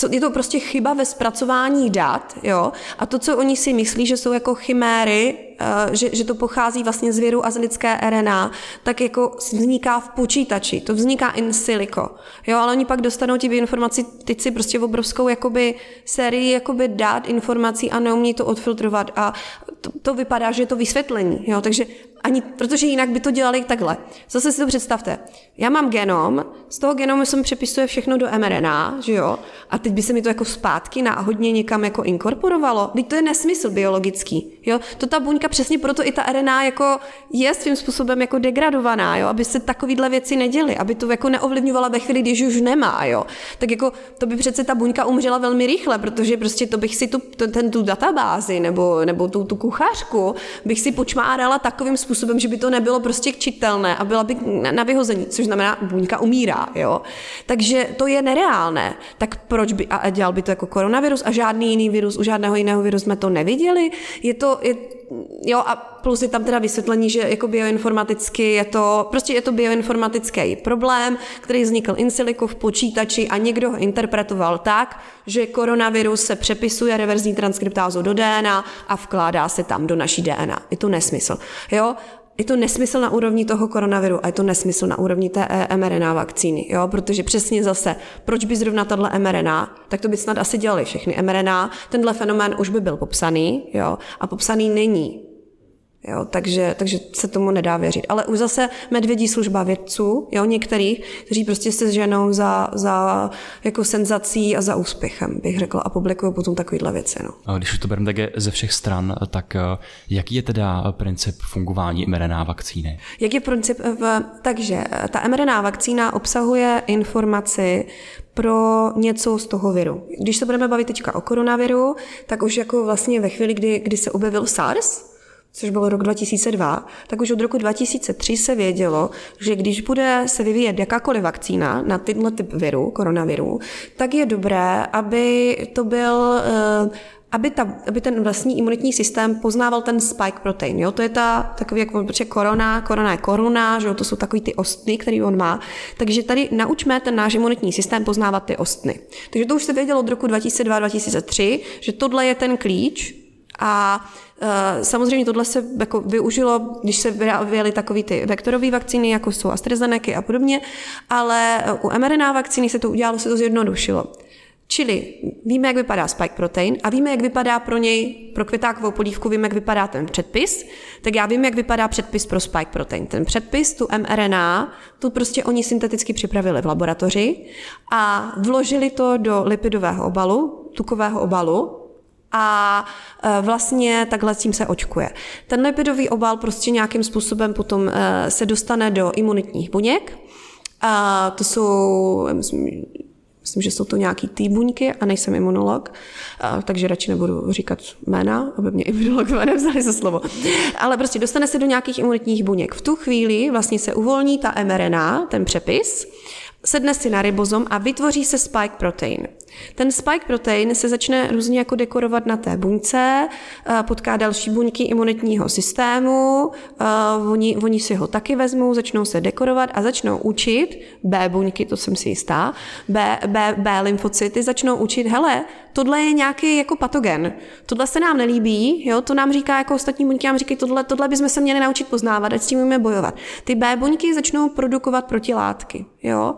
uh, je to prostě chyba ve zpracování dat, jo. A to, co oni si myslí, že jsou jako chiméry, Eh, že, že to pochází vlastně z viru a z lidské RNA, tak jako vzniká v počítači, to vzniká in silico. Jo, ale oni pak dostanou ti informaci, teď si prostě obrovskou jakoby sérii jakoby dát informací a neumí to odfiltrovat a to, to vypadá, že je to vysvětlení. Jo, takže ani, protože jinak by to dělali takhle. Zase si to představte. Já mám genom, z toho genomu jsem přepisuje všechno do mRNA, že jo? A teď by se mi to jako zpátky náhodně někam jako inkorporovalo. Teď to je nesmysl biologický, jo? To ta buňka přesně proto i ta RNA jako je svým způsobem jako degradovaná, jo? Aby se takovýhle věci neděly, aby to jako neovlivňovala ve chvíli, když už nemá, jo? Tak jako to by přece ta buňka umřela velmi rychle, protože prostě to bych si tu, ten, tu databázi nebo, nebo tu, tu kuchařku bych si počmárala takovým způsobem, způsobem, že by to nebylo prostě čitelné a byla by na vyhození, což znamená, buňka umírá, jo. Takže to je nereálné. Tak proč by, a dělal by to jako koronavirus a žádný jiný virus, u žádného jiného viru jsme to neviděli? Je to, je, jo, a plus je tam teda vysvětlení, že jako bioinformaticky je to, prostě je to bioinformatický problém, který vznikl in silico v počítači a někdo ho interpretoval tak, že koronavirus se přepisuje reverzní transkriptázou do DNA a vkládá se tam do naší DNA. Je to nesmysl. Jo? Je to nesmysl na úrovni toho koronaviru a je to nesmysl na úrovni té mRNA vakcíny, jo? protože přesně zase, proč by zrovna tahle mRNA, tak to by snad asi dělali všechny mRNA, tenhle fenomén už by byl popsaný jo? a popsaný není. Jo, takže, takže se tomu nedá věřit. Ale už zase medvědí služba vědců, jo, některých, kteří prostě se ženou za, za jako senzací a za úspěchem, bych řekla, a publikují potom takovýhle věci. No. Když už to bereme také ze všech stran, tak eh, jaký je teda princip fungování mRNA vakcíny? Jak je princip? V, takže ta mRNA vakcína obsahuje informaci pro něco z toho viru. Když se budeme bavit teďka o koronaviru, tak už jako vlastně ve chvíli, kdy, kdy se objevil SARS, což byl rok 2002, tak už od roku 2003 se vědělo, že když bude se vyvíjet jakákoliv vakcína na tyhle typ viru, koronaviru, tak je dobré, aby to byl eh, aby, ta, aby ten vlastní imunitní systém poznával ten spike protein. Jo? To je ta takový, jako, protože korona, korona je koruna, že jo? to jsou takový ty ostny, který on má. Takže tady naučme ten náš imunitní systém poznávat ty ostny. Takže to už se vědělo od roku 2002-2003, že tohle je ten klíč a Eh, samozřejmě tohle se jako využilo, když se vyráběly takové ty vektorové vakcíny, jako jsou AstraZeneca a podobně, ale u mRNA vakcíny se to udělalo, se to zjednodušilo. Čili víme, jak vypadá spike protein a víme, jak vypadá pro něj, pro květákovou polívku, víme, jak vypadá ten předpis, tak já vím, jak vypadá předpis pro spike protein. Ten předpis, tu mRNA, tu prostě oni synteticky připravili v laboratoři a vložili to do lipidového obalu, tukového obalu, a e, vlastně takhle tím se očkuje. Ten lipidový obal prostě nějakým způsobem potom e, se dostane do imunitních buněk. A to jsou, myslím, myslím, že jsou to nějaký ty buňky a nejsem imunolog, takže radši nebudu říkat jména, aby mě imunologové nevzali za slovo. Ale prostě dostane se do nějakých imunitních buněk. V tu chvíli vlastně se uvolní ta mRNA, ten přepis, sedne si na ribozom a vytvoří se spike protein. Ten spike protein se začne různě jako dekorovat na té buňce, eh, potká další buňky imunitního systému, eh, oni, oni si ho taky vezmou, začnou se dekorovat a začnou učit, B buňky, to jsem si jistá, B, B, B lymfocyty začnou učit, hele, tohle je nějaký jako patogen, tohle se nám nelíbí, jo, to nám říká jako ostatní buňky, nám říkají, tohle, tohle bychom se měli naučit poznávat, ať s tím můžeme bojovat. Ty B buňky začnou produkovat protilátky, jo,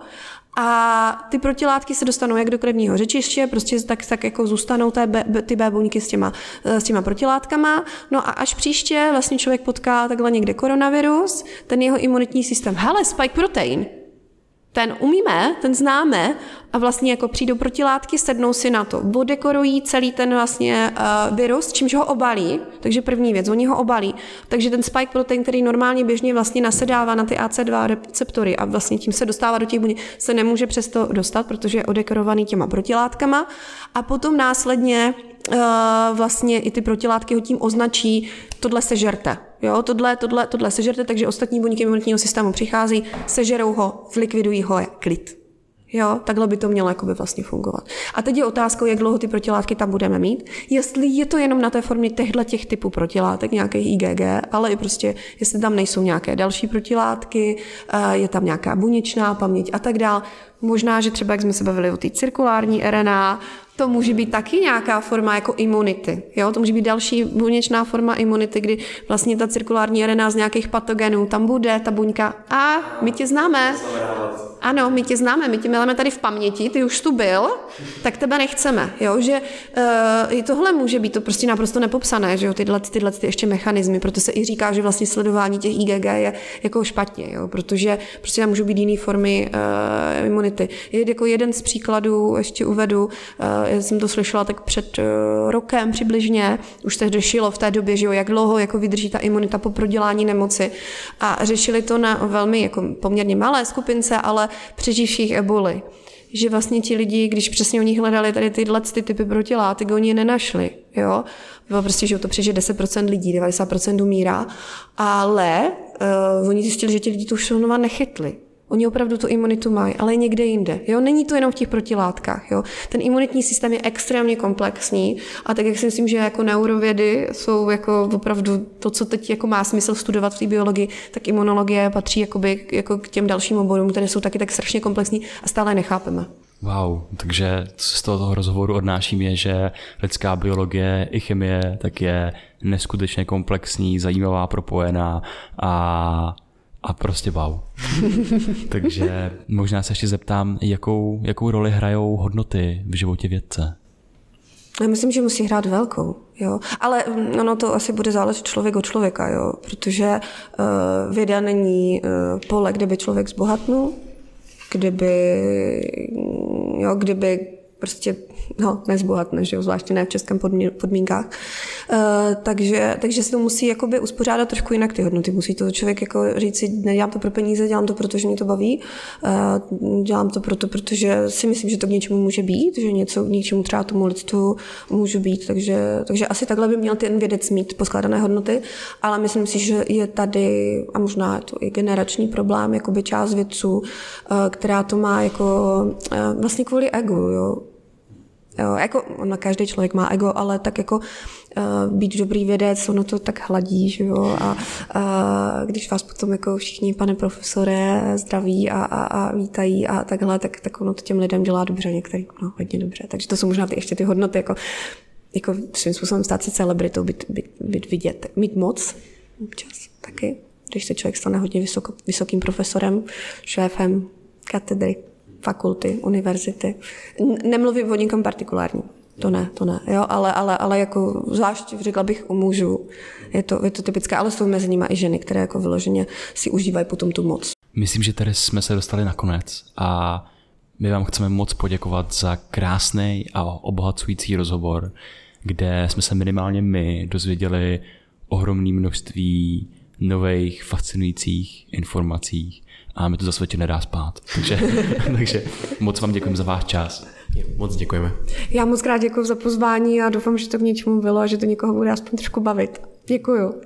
A ty protilátky se dostanou jak do krevního řečiště, prostě tak, tak jako zůstanou té ty B buňky s těma, s těma protilátkama. No a až příště vlastně člověk potká takhle někde koronavirus, ten jeho imunitní systém, hele, spike protein, ten umíme, ten známe a vlastně jako přijdou protilátky, sednou si na to, odekorují celý ten vlastně uh, virus, čímž ho obalí, takže první věc, oni ho obalí, takže ten spike protein, který normálně běžně vlastně nasedává na ty AC2 receptory a vlastně tím se dostává do těch buněk, se nemůže přesto dostat, protože je odekorovaný těma protilátkama. A potom následně vlastně i ty protilátky ho tím označí, tohle se žerte. Jo, tohle, tohle, tohle sežerte, takže ostatní buňky imunitního systému přichází, sežerou ho, zlikvidují ho, je klid. Jo, takhle by to mělo jakoby vlastně fungovat. A teď je otázkou, jak dlouho ty protilátky tam budeme mít. Jestli je to jenom na té formě těchto těch typů protilátek, nějakých IgG, ale i prostě, jestli tam nejsou nějaké další protilátky, eh, je tam nějaká buněčná paměť a tak dále. Možná, že třeba, jak jsme se bavili o té cirkulární RNA, to může být taky nějaká forma jako imunity. Jo? To může být další buněčná forma imunity, kdy vlastně ta cirkulární RNA z nějakých patogenů tam bude, ta buňka. A my tě známe. Ano, my tě známe, my tě máme tady v paměti, ty už tu byl, tak tebe nechceme. Jo? Že i tohle může být to prostě naprosto nepopsané, že jo? Tyhle, tyhle ty ještě mechanismy, proto se i říká, že vlastně sledování těch IgG je jako špatně, jo? protože prostě tam můžou být jiné formy uh, imunity. Je jako jeden z příkladů, ještě uvedu, uh, já jsem to slyšela tak před uh, rokem přibližně, už se řešilo v té době, že jo, jak dlouho jako vydrží ta imunita po prodělání nemoci a řešili to na velmi jako poměrně malé skupince, ale přeživších eboli že vlastně ti lidi, když přesně oni hledali tady tyhle ty typy protilátek, oni je nenašli. Jo? Bylo prostě, že to přežije 10% lidí, 90% umírá, ale uh, oni zjistili, že ti lidi tu šunova nechytli. Oni opravdu tu imunitu mají, ale někde jinde. Jo? Není to jenom v těch protilátkách. Jo? Ten imunitní systém je extrémně komplexní a tak, jak si myslím, že jako neurovědy jsou jako opravdu to, co teď jako má smysl studovat v té biologii, tak imunologie patří jakoby, jako k těm dalším oborům, které jsou taky tak strašně komplexní a stále nechápeme. Wow, takže z toho rozhovoru odnáším je, že lidská biologie i chemie tak je neskutečně komplexní, zajímavá, propojená a a prostě wow. Takže možná se ještě zeptám, jakou, jakou roli hrajou hodnoty v životě vědce? Já myslím, že musí hrát velkou, jo. Ale mm, ono to asi bude záležet člověk od člověka, jo. Protože uh, věda není uh, pole, kde by člověk zbohatnul, kdyby, jo, kdyby prostě no, nezbohatne, že jo, zvláště ne v českém podmínkách. Uh, takže, takže se to musí jakoby uspořádat trošku jinak ty hodnoty. Musí to člověk jako říct si, nedělám to pro peníze, dělám to, protože mě to baví, uh, dělám to proto, protože si myslím, že to k něčemu může být, že něco k něčemu třeba tomu lidstvu můžu být. Takže, takže asi takhle by měl ten vědec mít poskládané hodnoty, ale myslím si, že je tady, a možná je to i generační problém, jakoby část vědců, uh, která to má jako vlastně kvůli egu, jo Jo, jako on, každý člověk má ego, ale tak jako uh, být dobrý vědec, ono to tak hladí, že jo, a uh, když vás potom jako všichni, pane profesore, zdraví a, a, a vítají a takhle, tak, tak ono to těm lidem dělá dobře, některý, no, hodně dobře. Takže to jsou možná ty, ještě ty hodnoty, jako, jako svým způsobem stát se celebritou, být, být, být vidět, mít moc občas taky, když se člověk stane hodně vysoko, vysokým profesorem, šéfem katedry fakulty, univerzity. Nemluvím o nikom partikulárním. To ne, to ne, jo, ale, ale, ale jako zvlášť řekla bych u mužů, je to, je to typické, ale jsou mezi nimi i ženy, které jako vyloženě si užívají potom tu moc. Myslím, že tady jsme se dostali na konec a my vám chceme moc poděkovat za krásný a obohacující rozhovor, kde jsme se minimálně my dozvěděli ohromné množství nových fascinujících informací a mi to zase večer nedá spát. Takže, takže moc vám děkujeme za váš čas. Moc děkujeme. Já moc krát děkuji za pozvání a doufám, že to k něčemu bylo a že to někoho bude aspoň trošku bavit. Děkuju.